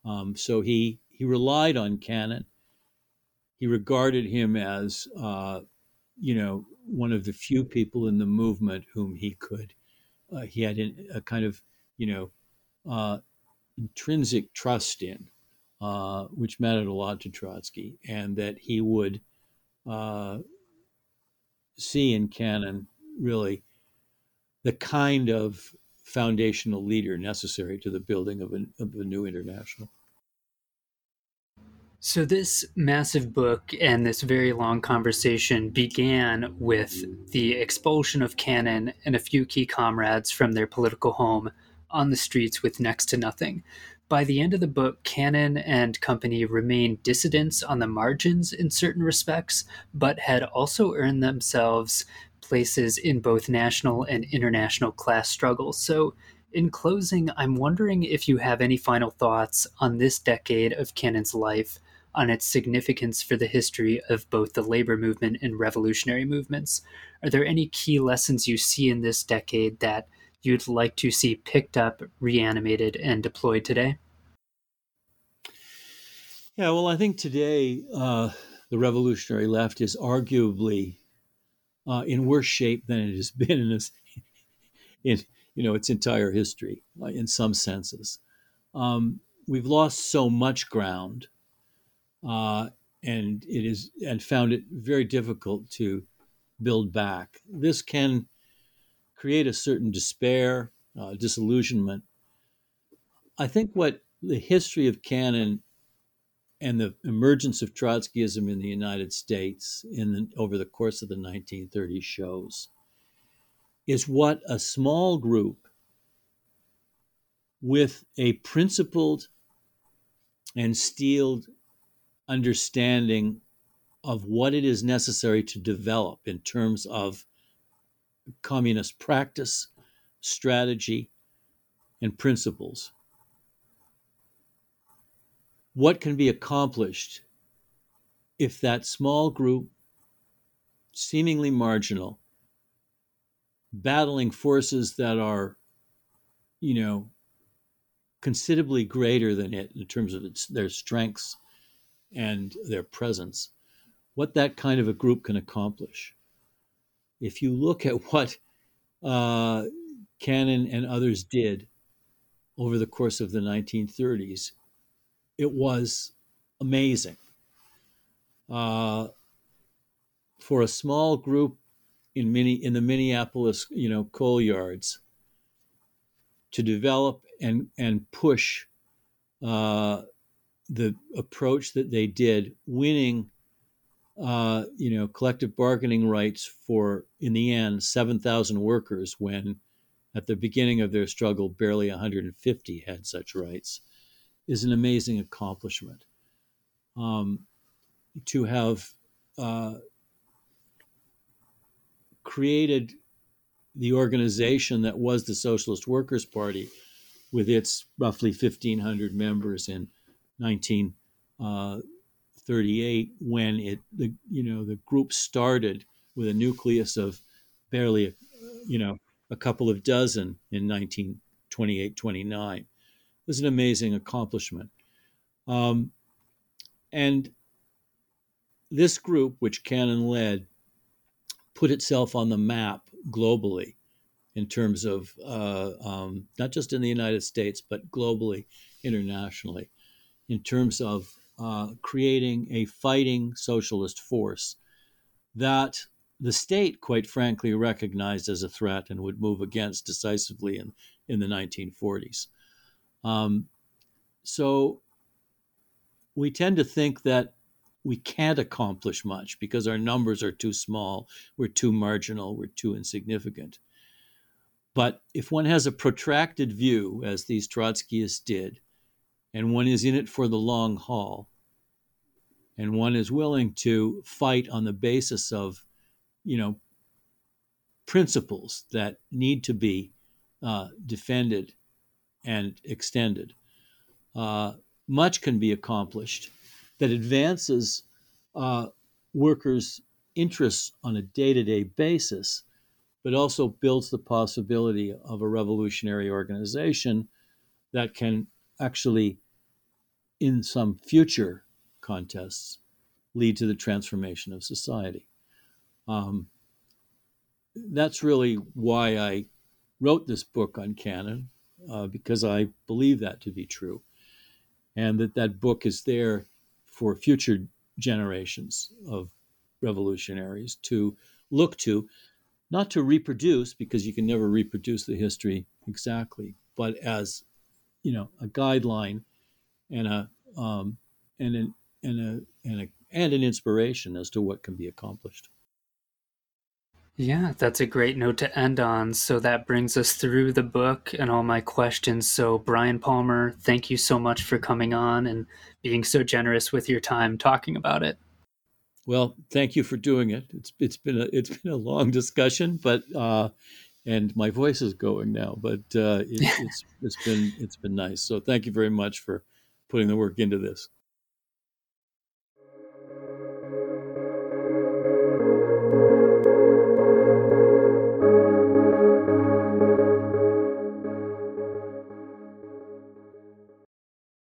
Um, so he he relied on Cannon. He regarded him as you know one of the few people in the movement whom he could uh, he had a kind of you know uh, intrinsic trust in, uh, which mattered a lot to Trotsky, and that he would uh, see in Cannon really the kind of foundational leader necessary to the building of of a new international. So, this massive book and this very long conversation began with the expulsion of Cannon and a few key comrades from their political home on the streets with next to nothing. By the end of the book, Cannon and company remained dissidents on the margins in certain respects, but had also earned themselves places in both national and international class struggles. So, in closing, I'm wondering if you have any final thoughts on this decade of Cannon's life, on its significance for the history of both the labor movement and revolutionary movements. Are there any key lessons you see in this decade that you'd like to see picked up, reanimated, and deployed today? Yeah, well, I think today uh, the revolutionary left is arguably uh, in worse shape than it has been in, its, in you know its entire history, uh, in some senses. Um, we've lost so much ground, uh, and it is and found it very difficult to build back. This can create a certain despair, uh, disillusionment. I think what the history of Cannon and the emergence of Trotskyism in the United States in the, over the course of the 1930s shows is what a small group with a principled and steeled understanding of what it is necessary to develop in terms of communist practice, strategy, and principles what can be accomplished if that small group, seemingly marginal, battling forces that are, you know, considerably greater than it in terms of its, their strengths and their presence, what that kind of a group can accomplish. If you look at what uh, Cannon and others did over the course of the 1930s, it was amazing. Uh, for a small group in many in the Minneapolis, you know, coal yards, to develop and and push uh, the approach that they did, winning, uh, you know, collective bargaining rights for in the end seven thousand workers when. At the beginning of their struggle, barely 150 had such rights is an amazing accomplishment. Um, to have uh, created the organization that was the Socialist Workers' Party with its roughly 1,500 members in 1938 uh, when it the you know the group started with a nucleus of barely you know a couple of dozen in 1928 29 it was an amazing accomplishment. Um, and this group, which Cannon led, put itself on the map globally in terms of uh, um, not just in the United States, but globally, internationally, in terms of uh, creating a fighting socialist force that the state, quite frankly, recognized as a threat and would move against decisively in, in the 1940s. Um, so we tend to think that we can't accomplish much because our numbers are too small, we're too marginal, we're too insignificant. But if one has a protracted view, as these Trotskyists did, and one is in it for the long haul, and one is willing to fight on the basis of you know, principles that need to be uh, defended and extended. Uh, much can be accomplished that advances uh, workers' interests on a day to day basis, but also builds the possibility of a revolutionary organization that can actually, in some future contests, lead to the transformation of society. Um, that's really why I wrote this book on Cannon, uh, because I believe that to be true, and that that book is there for future generations of revolutionaries to look to, not to reproduce, because you can never reproduce the history exactly, but as you know, a guideline and a um, and an and a and a and an inspiration as to what can be accomplished. Yeah, that's a great note to end on. So that brings us through the book and all my questions. So, Bryan Palmer, thank you so much for coming on and being so generous with your time talking about it. Well, thank you for doing it. It's it's been a it's been a long discussion, but uh, and my voice is going now, but uh, it, it's it's been it's been nice. So, thank you very much for putting the work into this.